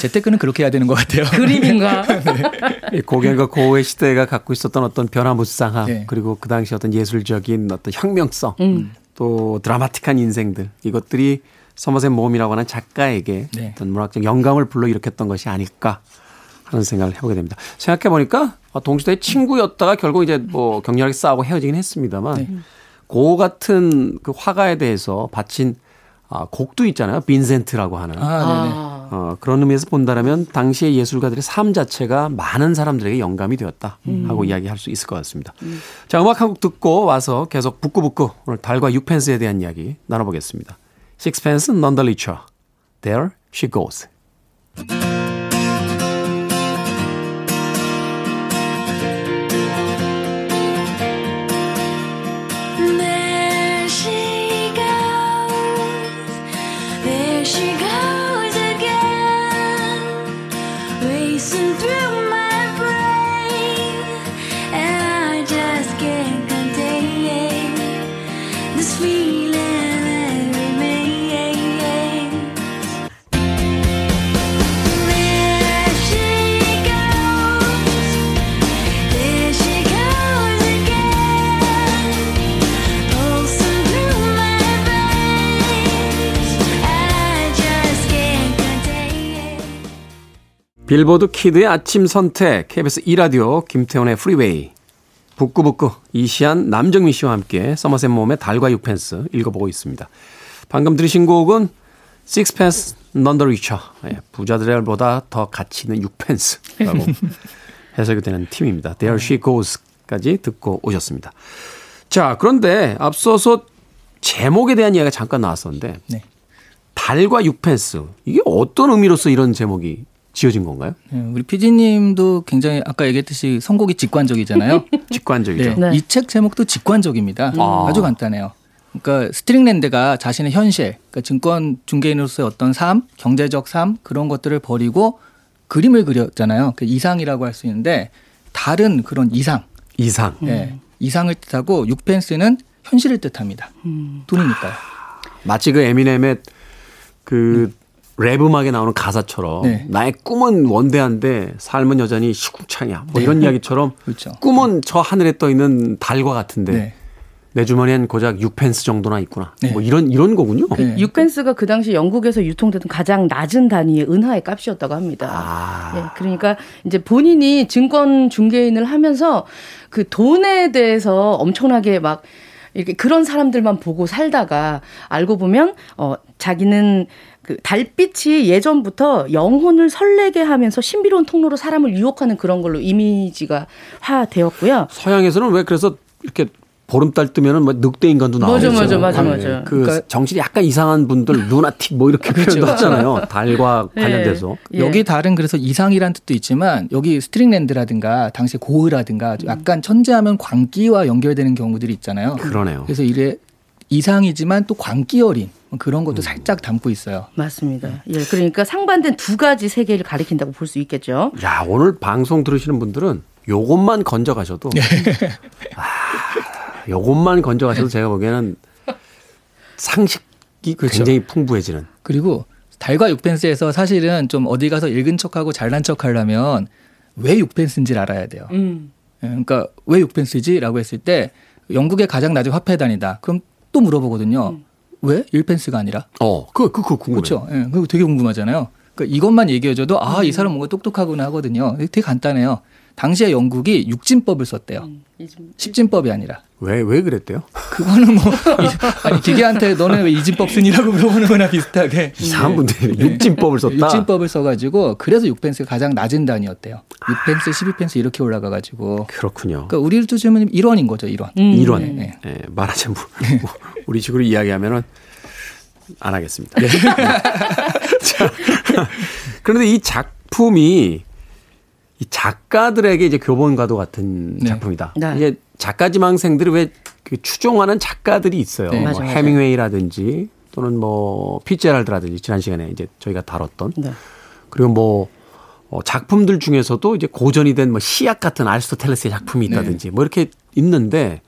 재테크는 그렇게 해야 되는 것 같아요. 그림인가? 이 고갱과 고흐의 시대가 갖고 있었던 어떤 변화무쌍함 네. 그리고 그 당시 어떤 예술적인 어떤 혁명성 음. 또 드라마틱한 인생들 이것들이 서머셋 모험이라고 하는 작가에게 네. 어떤 문학적 영감을 불러일으켰던 것이 아닐까 하는 생각을 해보게 됩니다. 생각해 보니까 동시대의 친구였다가 결국 이제 뭐 격렬하게 싸우고 헤어지긴 했습니다만 네. 고 같은 그 화가에 대해서 바친 아, 곡도 있잖아요. 빈센트라고 하는. 아, 네네. 아, 어, 그런 의미에서 본다면 당시의 예술가들의 삶 자체가 많은 사람들에게 영감이 되었다 하고 이야기할 수 있을 것 같습니다. 자, 음악 한 곡 듣고 와서 계속 북구북구 오늘 달과 육펜스에 대한 이야기 나눠보겠습니다. The Richer. There she goes. 빌보드 키드의 아침 선택 KBS 2라디오 김태훈의 프리웨이 북구북구 이시안 남정미 씨와 함께 서머셋 몸의 달과 육펜스 읽어보고 있습니다. 방금 들으신 곡은 the Richer 예, 부자들보다 더 가치 있는 육펜스라고 해석이 되는 팀입니다. There She Goes까지 듣고 오셨습니다. 자 그런데 앞서서 제목에 대한 이야기가 잠깐 나왔었는데 네. 달과 육펜스 이게 어떤 의미로서 이런 제목이 지어진 건가요? 예, 우리 피디님도 굉장히 아까 얘기했듯이 선곡이 직관적이잖아요. 직관적이죠. 네. 네. 이 책 제목도 직관적입니다. 아. 아주 간단해요. 그러니까 스트릭랜드가 자신의 현실, 그러니까 증권 중개인으로서의 어떤 삶, 경제적 삶 그런 것들을 버리고 그림을 그렸잖아요. 그 이상이라고 할 수 있는데 다른 그런 이상, 이상. 예, 이상을 뜻하고 육펜스는 현실을 뜻합니다. 돈이니까요. 마치 그 에미넴의 그 랩 음악에 나오는 가사처럼 네. 나의 꿈은 원대한데 삶은 여전히 시궁창이야. 뭐 이런 이야기처럼 그렇죠. 꿈은 저 하늘에 떠 있는 달과 같은데 네. 내 주머니엔 고작 6펜스 정도나 있구나. 네. 뭐 이런 이런 거군요. 네. 육펜스가 그 당시 영국에서 유통되던 가장 낮은 단위의 은하의 값이었다고 합니다. 아. 예, 그러니까 이제 본인이 증권 중개인을 하면서 그 돈에 대해서 엄청나게 막 이렇게 그런 사람들만 보고 살다가 알고 보면 어 자기는 그 달빛이 예전부터 영혼을 설레게 하면서 신비로운 통로로 사람을 유혹하는 그런 걸로 이미지가 화되었고요. 서양에서는 왜 그래서 이렇게 보름달 뜨면은 뭐 늑대 인간도 맞아, 나오죠. 맞아, 맞아, 맞아. 그 그러니까- 정신이 약간 이상한 분들 루나틱 뭐 이렇게 표현도 하잖아요. 달과 관련돼서. 예. 여기 달은 그래서 이상이란 뜻도 있지만 여기 스트링랜드라든가 당시 고흐라든가 약간 천재하면 광기와 연결되는 경우들이 있잖아요. 그러네요. 그래서 이래 이상이지만 또 광기 어린 그런 것도 살짝 담고 있어요. 맞습니다. 예, 그러니까 상반된 두 가지 세계를 가리킨다고 볼 수 있겠죠. 야, 오늘 방송 들으시는 분들은 요것만 건져 가셔도 아, 요것만 건져 가셔도 제가 보기에는 상식이 그렇죠. 굉장히 풍부해지는. 그리고 달과 육펜스에서 사실은 좀 어디 가서 읽은 척하고 잘난 척하려면 왜 육펜스인지를 알아야 돼요. 음. 예, 그러니까 왜 육펜스지라고 했을 때 영국의 가장 낮은 화폐단이다. 그럼 또 물어보거든요. 왜 1펜스가 아니라? 어, 그, 그, 그 궁금해요. 그렇죠. 예, 그거 되게 궁금하잖아요. 그러니까 이것만 얘기해줘도 아 이 사람 뭔가 똑똑하구나 하거든요. 되게 간단해요. 당시에 영국이 육진법을 썼대요. 십진법이 아니라. 왜, 왜 그랬대요? 그거는 뭐 이- 아니 기계한테 너는 왜 이진법 쓰니라고 물어보는 거나 비슷하게 이상한 분들이 육진법을 썼다. 네. 육진법을 써가지고 그래서 6펜스가 가장 낮은 단위였대요. 6펜스, 12펜스 이렇게 올라가가지고 그렇군요. 그러니까 우리를 두시면 1원인 거죠, 1원. 이런 네. 예, 말하자면 뭐, 우리 식으로 이야기하면은 안 하겠습니다. 네. 자, 그런데 이 작품이 이 작가들에게 이제 교본과도 같은 네. 작품이다. 네. 이게 작가 지망생들이 왜 그 추종하는 작가들이 있어요. 네. 뭐. 해밍웨이라든지 또는 뭐 피츠제랄드라든지 지난 시간에 이제 저희가 다뤘던 네. 그리고 뭐 어, 작품들 중에서도 이제 고전이 된 뭐 시약 같은 아리스토텔레스의 작품이 네. 있다든지 뭐 이렇게 있는데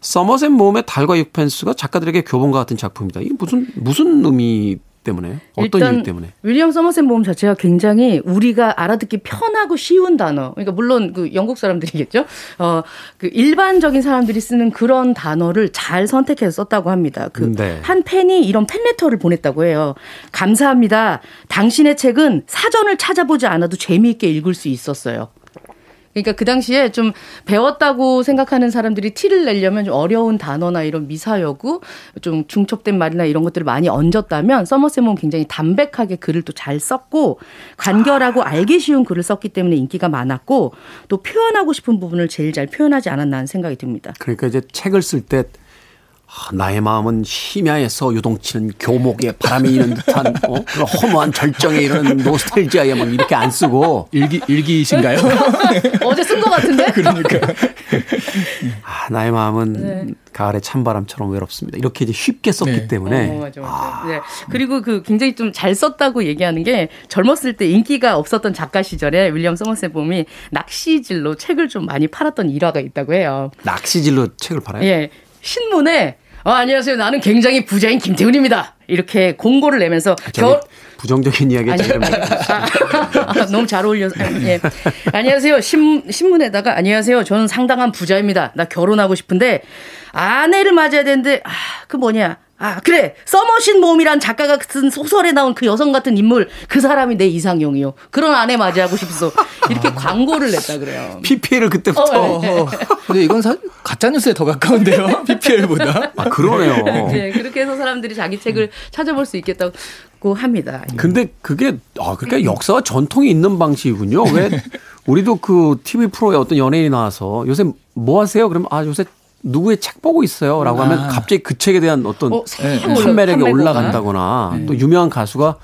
서머셋 모험의 달과 육펜스가 작가들에게 교본과 같은 작품이다. 이게 무슨 무슨 의미 때문에 어떤 일단 이유 때문에? 윌리엄 서머셋 모험 자체가 굉장히 우리가 알아듣기 편하고 쉬운 단어. 그러니까 물론 그 영국 사람들이겠죠. 어, 그 일반적인 사람들이 쓰는 그런 단어를 잘 선택해서 썼다고 합니다. 그 네. 한 팬이 이런 팬레터를 보냈다고 해요. 감사합니다. 당신의 책은 사전을 찾아보지 않아도 재미있게 읽을 수 있었어요. 그러니까 그 당시에 좀 배웠다고 생각하는 사람들이 티를 내려면 좀 어려운 단어나 이런 미사여구, 좀 중첩된 말이나 이런 것들을 많이 얹었다면 서머셋몬 굉장히 담백하게 글을 또 잘 썼고 간결하고 알기 쉬운 글을 썼기 때문에 인기가 많았고 또 표현하고 싶은 부분을 제일 잘 표현하지 않았나 하는 생각이 듭니다. 그러니까 이제 책을 쓸때 아, 나의 마음은 심야에서 요동치는 교목에 바람이 이는 듯한 어? 그런 허무한 절정에 이르는 노스텔지아에 막 이렇게 안 쓰고 일기 일기이신가요? 어제 쓴 것 같은데? 그러니까 아, 나의 마음은 네. 가을의 찬바람처럼 외롭습니다. 이렇게 이제 쉽게 썼기 네. 때문에 어, 맞아, 맞아. 네. 그리고 그 굉장히 좀 잘 썼다고 얘기하는 게 젊었을 때 인기가 없었던 작가 시절에 윌리엄 서머셋 봄이 낚시질로 책을 좀 많이 팔았던 일화가 있다고 해요. 낚시질로 책을 팔아요. 예. 신문에 어, 안녕하세요. 나는 굉장히 부자인 김태훈입니다. 이렇게 공고를 내면서 저기 겨울 부정적인 이야기 아니, 좀 아, 너무 잘 어울려서. 아, 예. 안녕하세요. 신, 신문에다가 안녕하세요. 저는 상당한 부자입니다. 나 결혼하고 싶은데 아내를 맞아야 되는데 아, 그 뭐냐. 아, 그래. 써머신 몸이란 작가가 쓴 소설에 나온 그 여성 같은 인물, 그 사람이 내 이상형이요. 그런 아내 맞이하고 싶소. 이렇게 광고를 냈다 그래요. PPL을 그때부터 어, 네. 근데 이건 사, 가짜 뉴스에 더 가까운데요. PPL보다. 아 그러네요. 네, 그렇게 해서 사람들이 자기 책을 찾아볼 수 있겠다고 합니다. 근데 그게 아 그러니까 역사와 전통이 있는 방식이군요. 왜 우리도 그 TV 프로에 어떤 연예인이 나와서 요새 뭐 하세요? 그러면 아 요새 누구의 책 보고 있어요라고 하면 아. 갑자기 그 책에 대한 어떤 어, 새 네, 올라- 판매력이. 올라간다거나 또 유명한 가수가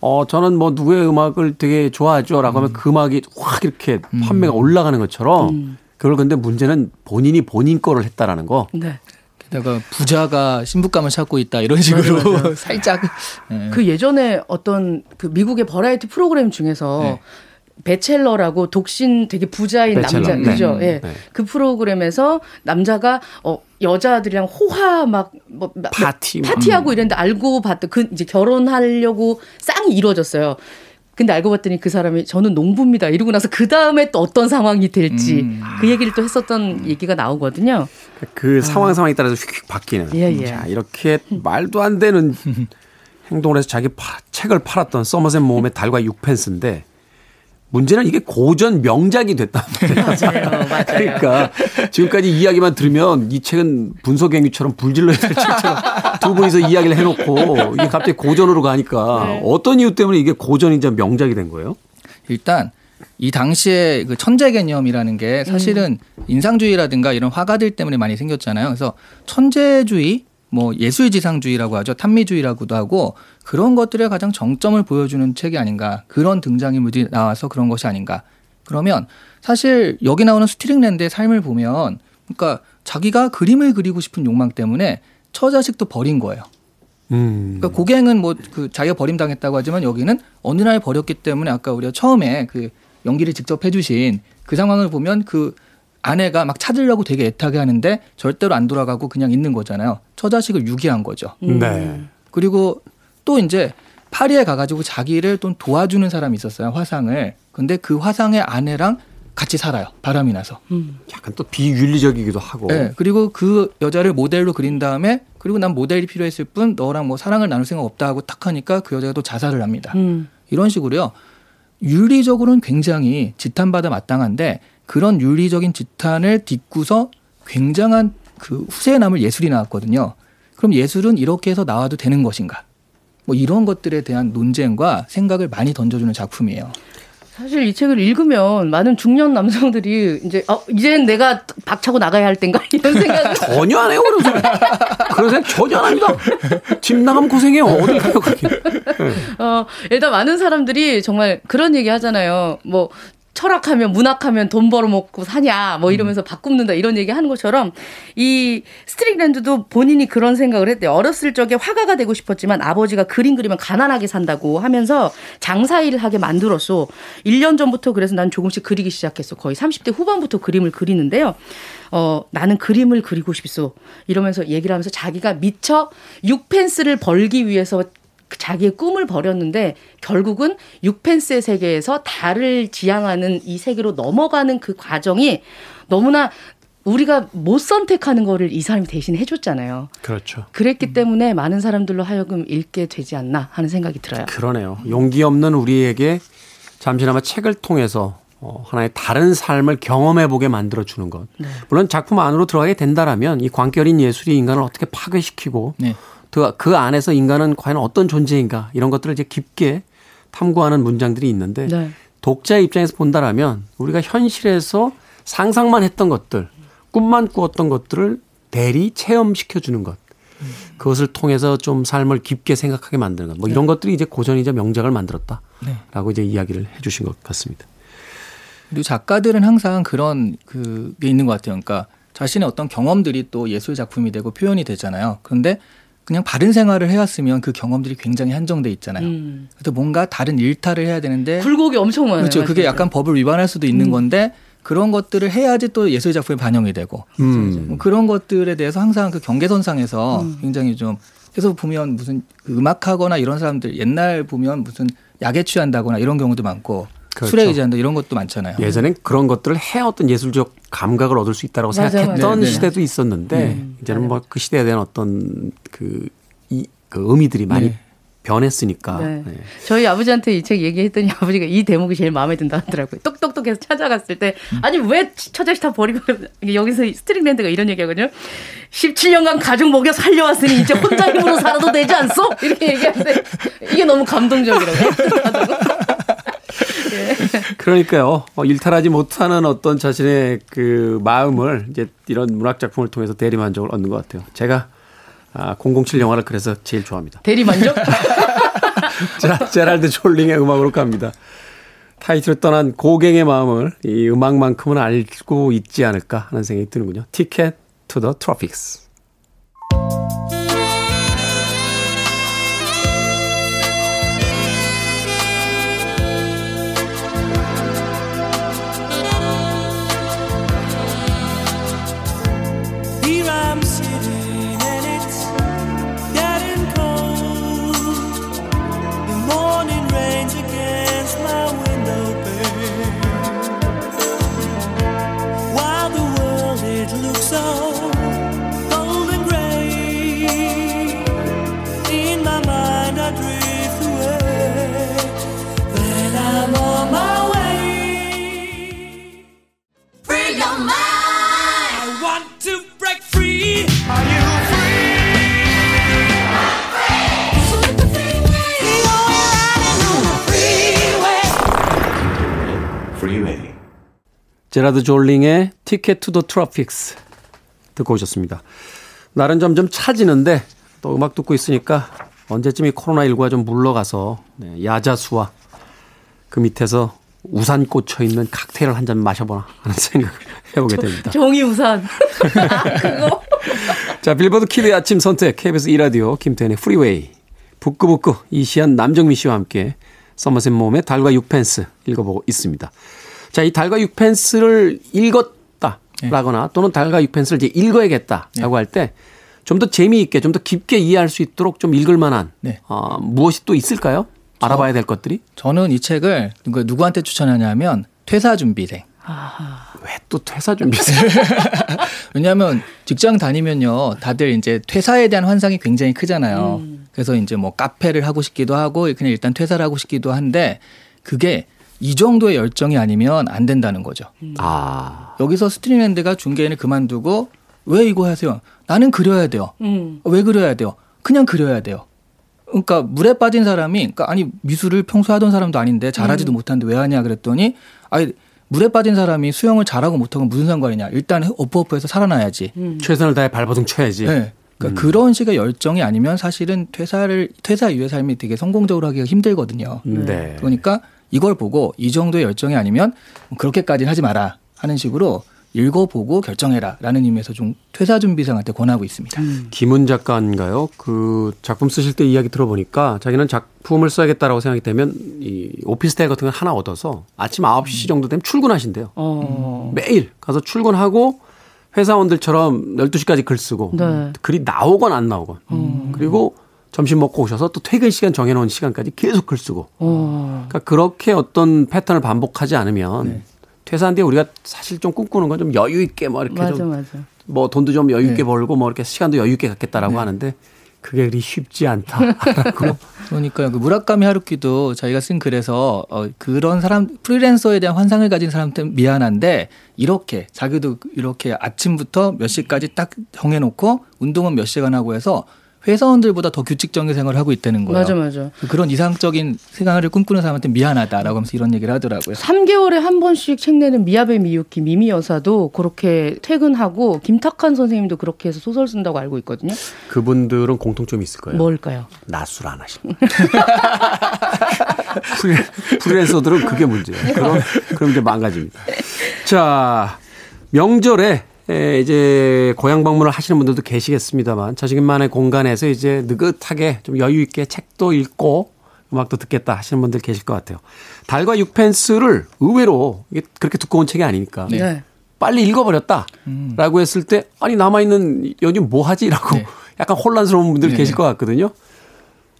어 저는 뭐 누구의 음악을 되게 좋아하죠라고 하면 그 음악이 확 이렇게 판매가 올라가는 것처럼 그걸 근데 문제는 본인이 본인 거를 했다라는 거. 네. 게다가 부자가 신부감을 찾고 있다 이런 식으로 살짝 예. 그 예전에 어떤 그 미국의 버라이티 프로그램 중에서 네. 베첼러라고 독신 되게 부자인 베첼러, 남자 네. 그죠? 예. 네. 그 프로그램에서 남자가 어 여자들이랑 호화 막뭐 파티 막. 파티하고 이랬는데 알고 봤더 그 이제 결혼하려고 쌍이 이루어졌어요. 근데 알고 봤더니 그 사람이 저는 농부입니다. 이러고 나서 그 다음에 또 어떤 상황이 될지 음. 그 얘기를 또 했었던 얘기가 나오거든요. 그 상황 상황에 따라서 휙휙 바뀌는. 예, 예. 자, 이렇게 말도 안 되는 행동을 해서 자기 파- 책을 팔았던 서머셋 모험의 달과 육펜스인데 문제는 이게 고전 명작이 됐단 말이에요. 맞아요, 맞아요. 그러니까 지금까지 이야기만 들으면 이 책은 분소갱유처럼 불질러야 될 책처럼 두 분이서 이야기를 해놓고 이게 갑자기 고전으로 가니까 네. 어떤 이유 때문에 이게 고전이자 명작이 된 거예요? 일단 이 당시에 그 천재 개념이라는 게 사실은 인상주의라든가 이런 화가들 때문에 많이 생겼잖아요. 그래서 천재주의, 뭐 예술지상주의라고 하죠. 탐미주의라고도 하고 그런 것들의 가장 정점을 보여주는 책이 아닌가. 그런 등장인물들이 나와서 그런 것이 아닌가. 그러면 사실 여기 나오는 스트릭랜드의 삶을 보면 그러니까 자기가 그림을 그리고 싶은 욕망 때문에 처자식도 버린 거예요. 음. 그러니까 고갱은 뭐 그 자기가 버림당했다고 하지만 여기는 어느 날 버렸기 때문에 아까 우리가 처음에 그 연기를 직접 해주신 그 상황을 보면 그 아내가 막 찾으려고 되게 애타게 하는데 절대로 안 돌아가고 그냥 있는 거잖아요. 처자식을 유기한 거죠. 네. 그리고 또 이제 파리에 가가지고 자기를 또 도와주는 사람이 있었어요. 화상을. 근데 그 화상의 아내랑 같이 살아요. 바람이 나서. 약간 또 비윤리적이기도 하고. 네, 그리고 그 여자를 모델로 그린 다음에 그리고 난 모델이 필요했을 뿐 너랑 뭐 사랑을 나눌 생각 없다 하고 탁 하니까 그 여자가 또 자살을 합니다. 음. 이런 식으로요. 윤리적으로는 굉장히 지탄받아 마땅한데 그런 윤리적인 지탄을 딛고서 굉장한 그 후세에 남을 예술이 나왔거든요. 그럼 예술은 이렇게 해서 나와도 되는 것인가? 뭐 이런 것들에 대한 논쟁과 생각을 많이 던져주는 작품이에요. 사실 이 책을 읽으면 많은 중년 남성들이 이제 어, 이제는 내가 박차고 나가야 할 땐가 이런 생각을 전혀 안 해요, 그런 소리. 그런 생각 전혀 안 합니다. 집 나가면 고생해요. 어딜 가요, 그렇게. 어, 일단 많은 사람들이 정말 그런 얘기 하잖아요. 뭐 철학하면 문학하면 돈 벌어먹고 사냐 뭐 이러면서 밥 굶는다 이런 얘기 하는 것처럼 이 스트릭랜드도 본인이 그런 생각을 했대요. 어렸을 적에 화가가 되고 싶었지만 아버지가 그림 그리면 가난하게 산다고 하면서 장사일을 하게 만들었어. 1년 전부터 그래서 난 조금씩 그리기 시작했어. 거의 30대 후반부터 그림을 그리는데요. 어, 나는 그림을 그리고 싶소. 이러면서 얘기를 하면서 자기가 미처 6펜스를 벌기 위해서 그 자기의 꿈을 버렸는데 결국은 6펜스의 세계에서 달을 지향하는 이 세계로 넘어가는 그 과정이 너무나 우리가 못 선택하는 거를 이 사람이 대신 해줬잖아요. 그렇죠. 그랬기 때문에 많은 사람들로 하여금 읽게 되지 않나 하는 생각이 들어요. 그러네요. 용기 없는 우리에게 잠시나마 책을 통해서 어, 하나의 다른 삶을 경험해 보게 만들어 주는 것. 물론 작품 안으로 들어가게 된다라면 이 광결인 예술이 인간을 어떻게 파괴시키고 네. 그, 그 안에서 인간은 과연 어떤 존재인가 이런 것들을 이제 깊게 탐구하는 문장들이 있는데 네. 독자의 입장에서 본다라면 우리가 현실에서 상상만 했던 것들, 꿈만 꾸었던 것들을 대리 체험시켜 주는 것. 그것을 통해서 좀 삶을 깊게 생각하게 만드는 것. 뭐 이런 것들이 이제 고전이자 명작을 만들었다라고 이제 이야기를 해 주신 것 같습니다. 그리고 작가들은 항상 그런 그게 있는 것 같아요. 그러니까 자신의 어떤 경험들이 또 예술 작품이 되고 표현이 되잖아요. 그런데 그냥 바른 생활을 해왔으면 그 경험들이 굉장히 한정돼 있잖아요. 음. 그래서 뭔가 다른 일탈을 해야 되는데 굴곡이 엄청 많아요. 그렇죠. 그게 약간 법을 위반할 수도 있는 건데 그런 것들을 해야지 또 예술 작품에 반영이 되고 음. 뭐 그런 것들에 대해서 항상 그 경계선상에서 굉장히 좀 그래서 보면 무슨 그 음악하거나 이런 사람들 옛날 보면 무슨 약에 취한다거나 이런 경우도 많고 그렇죠. 술에 의지한다 이런 것도 많잖아요. 예전엔 그런 것들을 해 어떤 예술적 감각을 얻을 수 있다고 맞아요, 생각했던 맞아요. 네. 시대도 있었는데 이제는 뭐 그 시대에 대한 어떤 그, 이, 그 의미들이 많이 네. 변했으니까. 네. 네. 저희 아버지한테 이 책 얘기했더니 아버지가 이 대목이 제일 마음에 든다 하더라고요. 똑똑똑해서 찾아갔을 때 아니 왜 처자식 다 버리고 여기서 스트릭랜드가 이런 얘기하거든요. 17년간 가족 먹여 살려왔으니 이제 혼자 힘으로 살아도 되지 않소? 이렇게 얘기하는데 이게 너무 감동적이라고. 그러니까요. 어, 일탈하지 못하는 어떤 자신의 그 마음을 이제 이런 문학 작품을 통해서 대리 만족을 얻는 것 같아요. 제가 아, 007 영화를 그래서 제일 좋아합니다. 대리 만족? 자, 제랄드 졸링의 음악으로 갑니다. 타이틀을 떠난 고갱의 마음을 이 음악만큼은 알고 있지 않을까 하는 생각이 드는군요. Ticket to the Tropics. 제라드 졸링의 Ticket to the Tropics 듣고 오셨습니다. 날은 점점 차지는데 또 음악 듣고 있으니까 언제쯤 이 코로나19가 좀 물러가서 네, 야자수와 그 밑에서 우산 꽂혀 있는 칵테일을 한 잔 마셔보나 하는 생각을 해보게 됩니다. 종이 우산. 아, 그거. 자, 빌보드 키드의 아침 선택, KBS 2라디오, 김태훈의 프리웨이, 북구북구, 이시안, 남정미 씨와 함께 서머셋 몸의 달과 육펜스 읽어보고 있습니다. 자, 이 달과 육펜스를 읽었다. 라거나 또는 달과 육펜스를 이제 읽어야겠다라고 할 때 좀 더 재미있게, 좀 더 깊게 이해할 수 있도록 좀 읽을 만한 네. 어, 무엇이 또 있을까요? 알아봐야 될 것들이? 저는 이 책을 누구- 누구한테 추천하냐면 퇴사 준비생. 왜 또 퇴사 준비세요? 왜냐하면 직장 다니면요, 다들 이제 퇴사에 대한 환상이 굉장히 크잖아요. 그래서 이제 뭐 카페를 하고 싶기도 하고 그냥 일단 퇴사를 하고 싶기도 한데 그게 이 정도의 열정이 아니면 안 된다는 거죠. 아. 여기서 스트링랜드가 중개인을 그만두고 왜 이거 하세요? 나는 그려야 돼요. 음. 왜 그려야 돼요? 그냥 그려야 돼요. 그러니까 물에 빠진 사람이 그러니까 아니 미술을 평소 하던 사람도 아닌데 잘하지도 못하는데 왜 하냐 그랬더니 아니 물에 빠진 사람이 수영을 잘하고 못하고 무슨 상관이냐 일단 어프어프에서 살아나야지. 최선을 다해 발버둥 쳐야지. 네. 그러니까 그런 식의 열정이 아니면 사실은 퇴사를 퇴사 이후의 삶이 되게 성공적으로 하기가 힘들거든요. 네. 그러니까 이걸 보고 이 정도의 열정이 아니면 그렇게까지는 하지 마라 하는 식으로 읽어보고 결정해라라는 의미에서 좀 퇴사 준비생한테 권하고 있습니다. 김은 작가인가요? 그 작품 쓰실 때 이야기 들어보니까 자기는 작품을 써야겠다라고 생각이 되면 이 오피스텔 같은 걸 하나 얻어서 아침 9시 정도 되면 출근하신대요. 어. 매일 가서 출근하고 회사원들처럼 12시까지 글 쓰고 네. 글이 나오건 안 나오건 그리고 점심 먹고 오셔서 또 퇴근 시간 정해놓은 시간까지 계속 글 쓰고 어. 그러니까 그렇게 어떤 패턴을 반복하지 않으면 퇴사한 뒤에 우리가 사실 좀 꿈꾸는 건 좀 여유 있게 뭐 이렇게 맞아 좀 맞아. 뭐 돈도 좀 여유 있게 네. 벌고 뭐 이렇게 시간도 여유 있게 갖겠다라고 하는데 그게 그리 쉽지 않다라고 그러니까 그 무라카미 하루키도 자기가 쓴 글에서 어, 그런 사람 프리랜서에 대한 환상을 가진 사람한테 미안한데 이렇게 자기도 이렇게 아침부터 몇 시까지 딱 정해놓고 운동은 몇 시간 하고 해서 회사원들보다 더 규칙적인 생활을 하고 있다는 거예요. 맞아 맞아. 그런 이상적인 생활을 꿈꾸는 사람한테 미안하다라고 하면서 이런 얘기를 하더라고요. 3개월에 한 번씩 책 내는 미야베 미유키 미미 여사도 그렇게 퇴근하고 김탁한 선생님도 그렇게 해서 소설 쓴다고 알고 있거든요. 그분들은 공통점이 있을 거예요. 뭘까요? 낮술 안. 프리- 프리랜서들은 그게 문제예요. 그럼, 그럼 이제 망가집니다. 자, 명절에 에, 이제 고향 방문을 하시는 분들도 계시겠습니다만 자신만의 공간에서 이제 느긋하게 좀 여유 있게 책도 읽고 음악도 듣겠다 하시는 분들 계실 것 같아요. 달과 육펜스를 의외로 이게 그렇게 두꺼운 책이 아니니까 네. 빨리 읽어버렸다라고 했을 때 아니 남아있는 연휴 뭐 하지라고 네. 약간 혼란스러운 분들 네. 계실 것 같거든요.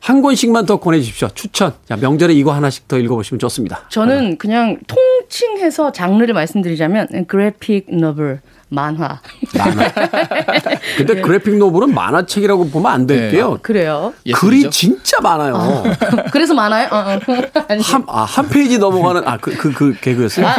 한 권씩만 더 보내주십시오. 추천. 자, 명절에 이거 하나씩 더 읽어보시면 좋습니다. 저는 그냥 통칭해서 장르를 말씀드리자면 graphic novel 만화. 만화. 근데 graphic novel은 만화책이라고 보면 안 될게요. 그래요. 글이 예술이죠. 진짜 많아요. 그래서 많아요? 어, 어. 한, 아, 한 페이지 넘어가는, 아, 그, 그, 그 개그였어요? 네.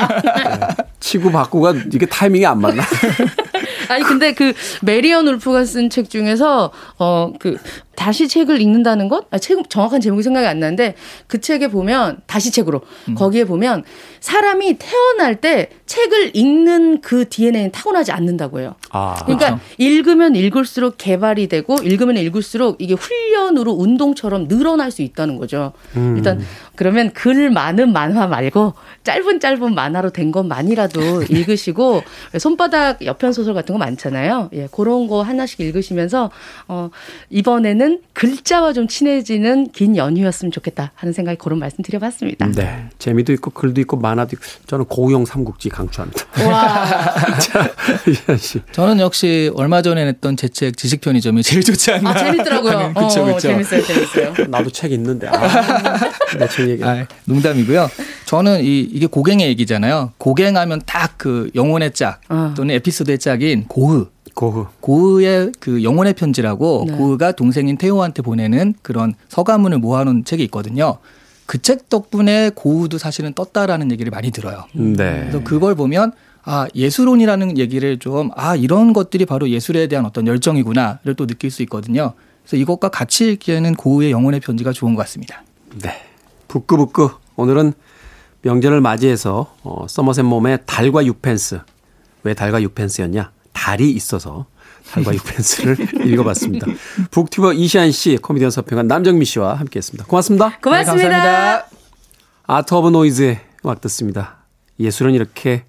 치고 받고가 이게 타이밍이 안 맞나? 아니 근데 그 메리언 울프가 쓴 책 중에서 어그 다시 책을 읽는다는 것? 아, 책 정확한 제목이 생각이 안 나는데 그 책에 보면 다시 책으로 거기에 보면 사람이 태어날 때 책을 읽는 그 DNA는 타고나지 않는다고 해요. 아, 그러니까 읽으면 읽을수록 개발이 되고 읽으면 읽을수록 이게 훈련으로 운동처럼 늘어날 수 있다는 거죠. 일단 그러면 글 많은 만화 말고 짧은 짧은 만화로 된 것만이라도 읽으시고 손바닥 여편 소설 같은 거 많잖아요. 예, 그런 거 하나씩 읽으시면서 어 이번에는 글자와 좀 친해지는 긴 연휴였으면 좋겠다 하는 생각이 그런 말씀 드려봤습니다. 네. 재미도 있고 글도 있고 만화도 있고 저는 고용 삼국지 강추합니다. 와, 자. 저는 역시 얼마 전에 냈던 제 책 지식 편의점이 제일 좋지 않나. 아 재밌더라고요. 그렇죠, 어, 그렇죠. 재밌어요, 재밌어요. 나도 책 있는데. 아, 내책 얘기. 아, 농담이고요. 저는 이, 이게 고갱의 얘기잖아요. 고갱하면 딱 그 영혼의 짝 아. 또는 에피소드의 짝인 고흐. 고흐. 고흐의 그 영혼의 편지라고 네. 고흐가 동생인 태호한테 보내는 그런 서가문을 모아놓은 책이 있거든요. 그 책 덕분에 고흐도 사실은 떴다라는 얘기를 많이 들어요. 네. 그래서 그걸 보면 아 예술론이라는 얘기를 좀 아 이런 것들이 바로 예술에 대한 어떤 열정이구나를 또 느낄 수 있거든요. 그래서 이것과 같이 읽기에는 고흐의 영혼의 편지가 좋은 것 같습니다. 네. 부끄부끄. 오늘은 명절을 맞이해서 어, 서머셋 몸에 달과 육펜스. 왜 달과 육펜스였냐? 달이 있어서 달과 육펜스를 읽어봤습니다. 북튜버 이시안 씨, 코미디언 서평한 남정미 씨와 함께했습니다. 고맙습니다. 고맙습니다. 네, 감사합니다. 아트 오브 노이즈의 음악 듣습니다. 예술은 이렇게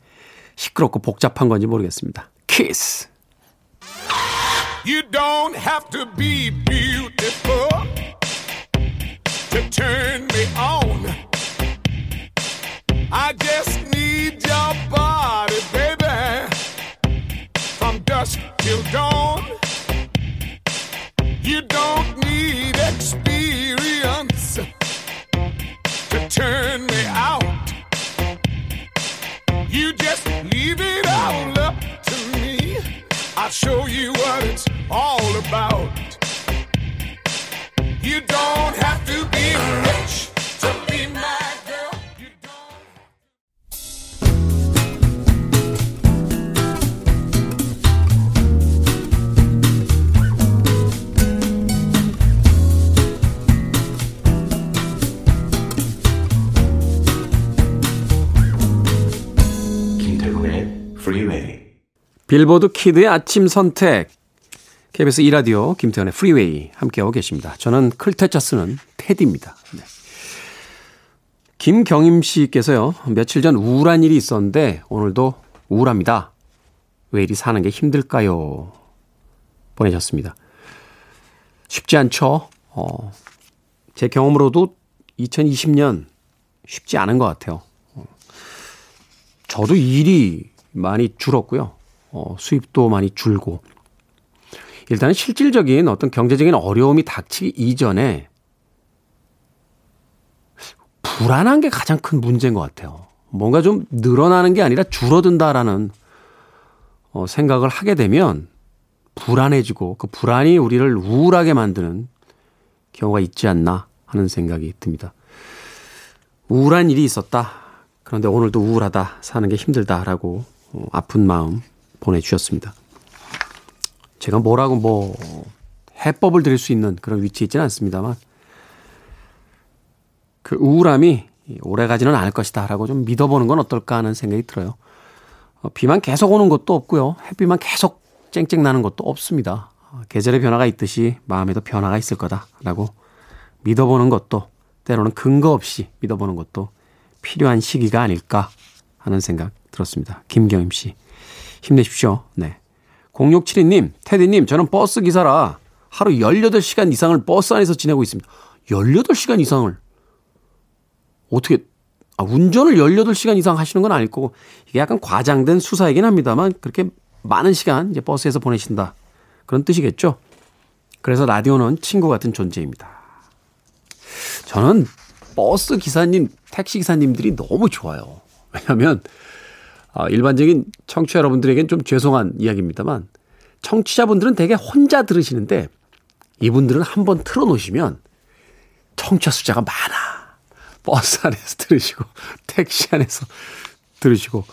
시끄럽고 복잡한 건지 모르겠습니다. 키스. You don't have to be beautiful to turn me on. I just need your body, till dawn. You don't need experience 빌보드 키드의 아침 선택. KBS 2라디오 김태훈의 프리웨이 함께하고 계십니다. 저는 클 태 자 쓰는 태디입니다. 네. 김경임 씨께서요. 며칠 전 우울한 일이 있었는데 오늘도 우울합니다. 왜 이리 사는 게 힘들까요? 보내셨습니다. 쉽지 않죠. 어, 제 경험으로도 2020년 쉽지 않은 것 같아요. 어, 저도 일이 많이 줄었고요. 어, 수입도 많이 줄고. 일단은 실질적인 어떤 경제적인 어려움이 닥치기 이전에 불안한 게 가장 큰 문제인 것 같아요. 뭔가 좀 늘어나는 게 아니라 줄어든다라는 어, 생각을 하게 되면 불안해지고 그 불안이 우리를 우울하게 만드는 경우가 있지 않나 하는 생각이 듭니다. 우울한 일이 있었다. 그런데 오늘도 우울하다. 사는 게 힘들다라고 어, 아픈 마음 보내주셨습니다. 제가 뭐라고 뭐 해법을 드릴 수 있는 그런 위치에 있지는 않습니다만 그 우울함이 오래 가지는 않을 것이다 라고 좀 믿어보는 건 어떨까 하는 생각이 들어요. 어, 비만 계속 오는 것도 없고요. 햇빛만 계속 쨍쨍 나는 것도 없습니다. 어, 계절의 변화가 있듯이 마음에도 변화가 있을 거다라고 믿어보는 것도 때로는 근거 없이 믿어보는 것도 필요한 시기가 아닐까 하는 생각 들었습니다. 김경임 씨. 힘내십시오. 네. 0672님, 테디님, 저는 버스 기사라 하루 18시간 이상을 버스 안에서 지내고 있습니다. 18시간 이상을? 어떻게, 아, 운전을 18시간 이상 하시는 건 아닐 거고, 이게 약간 과장된 수사이긴 합니다만, 그렇게 많은 시간 이제 버스에서 보내신다. 그런 뜻이겠죠? 그래서 라디오는 친구 같은 존재입니다. 저는 버스 기사님, 택시 기사님들이 너무 좋아요. 왜냐하면 아, 일반적인 청취자 여러분들에겐 좀 죄송한 이야기입니다만 청취자분들은 되게 혼자 들으시는데 이분들은 한 번 틀어놓으시면 청취자 숫자가 많아. 버스 안에서 들으시고 택시 안에서 들으시고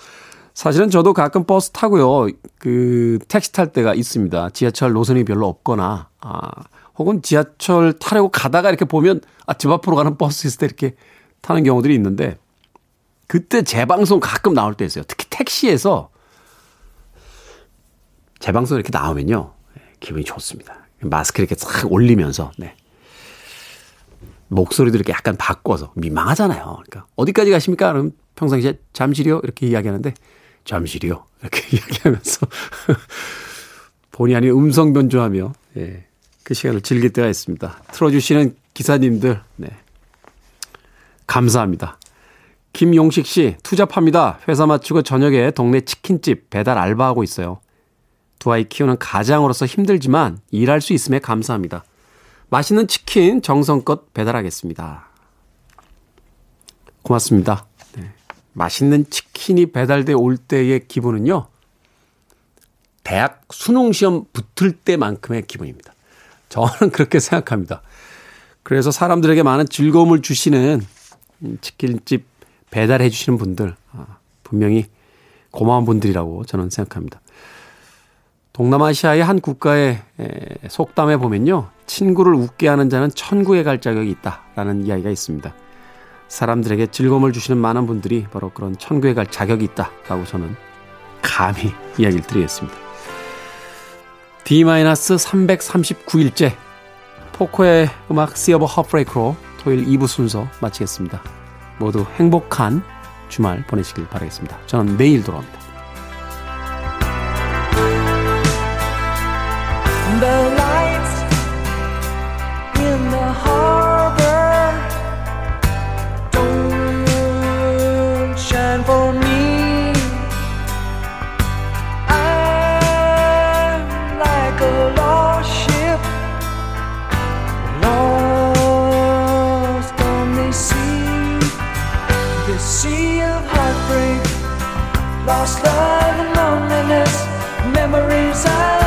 사실은 저도 가끔 버스 타고요. 그 택시 탈 때가 있습니다. 지하철 노선이 별로 없거나 아 혹은 지하철 타려고 가다가 이렇게 보면 아 집 앞으로 가는 버스 있을 때 이렇게 타는 경우들이 있는데 그때 재방송 가끔 나올 때 있어요. 특히 택시에서 재방송 이렇게 나오면요. 기분이 좋습니다. 마스크 이렇게 싹 올리면서, 네. 목소리도 이렇게 약간 바꿔서 민망하잖아요. 그러니까 어디까지 가십니까? 그럼 평상시에 잠시요 이렇게 이야기하는데 잠시요 이렇게 이야기하면서 본의 아닌 음성 변조하며 예, 그 시간을 즐길 때가 있습니다. 틀어주시는 기사님들 네. 감사합니다. 김용식 씨, 투잡합니다. 회사 마치고 저녁에 동네 치킨집 배달 알바하고 있어요. 두 아이 키우는 가장으로서 힘들지만 일할 수 있음에 감사합니다. 맛있는 치킨 정성껏 배달하겠습니다. 고맙습니다. 네. 맛있는 치킨이 배달돼 올 때의 기분은요, 대학 수능 시험 붙을 때만큼의 기분입니다. 저는 그렇게 생각합니다. 그래서 사람들에게 많은 즐거움을 주시는 치킨집 배달해 주시는 분들 아, 분명히 고마운 분들이라고 저는 생각합니다. 동남아시아의 한 국가의 속담에 보면요. 친구를 웃게 하는 자는 천국에 갈 자격이 있다라는 이야기가 있습니다. 사람들에게 즐거움을 주시는 많은 분들이 바로 그런 천국에 갈 자격이 있다라고 저는 감히 이야기를 드리겠습니다. D-339일째 포코의 음악 of Heartbreak로 토요일 2부 순서 마치겠습니다. 모두 행복한 주말 보내시길 바라겠습니다. 저는 내일 돌아옵니다. Lost love and loneliness, memories of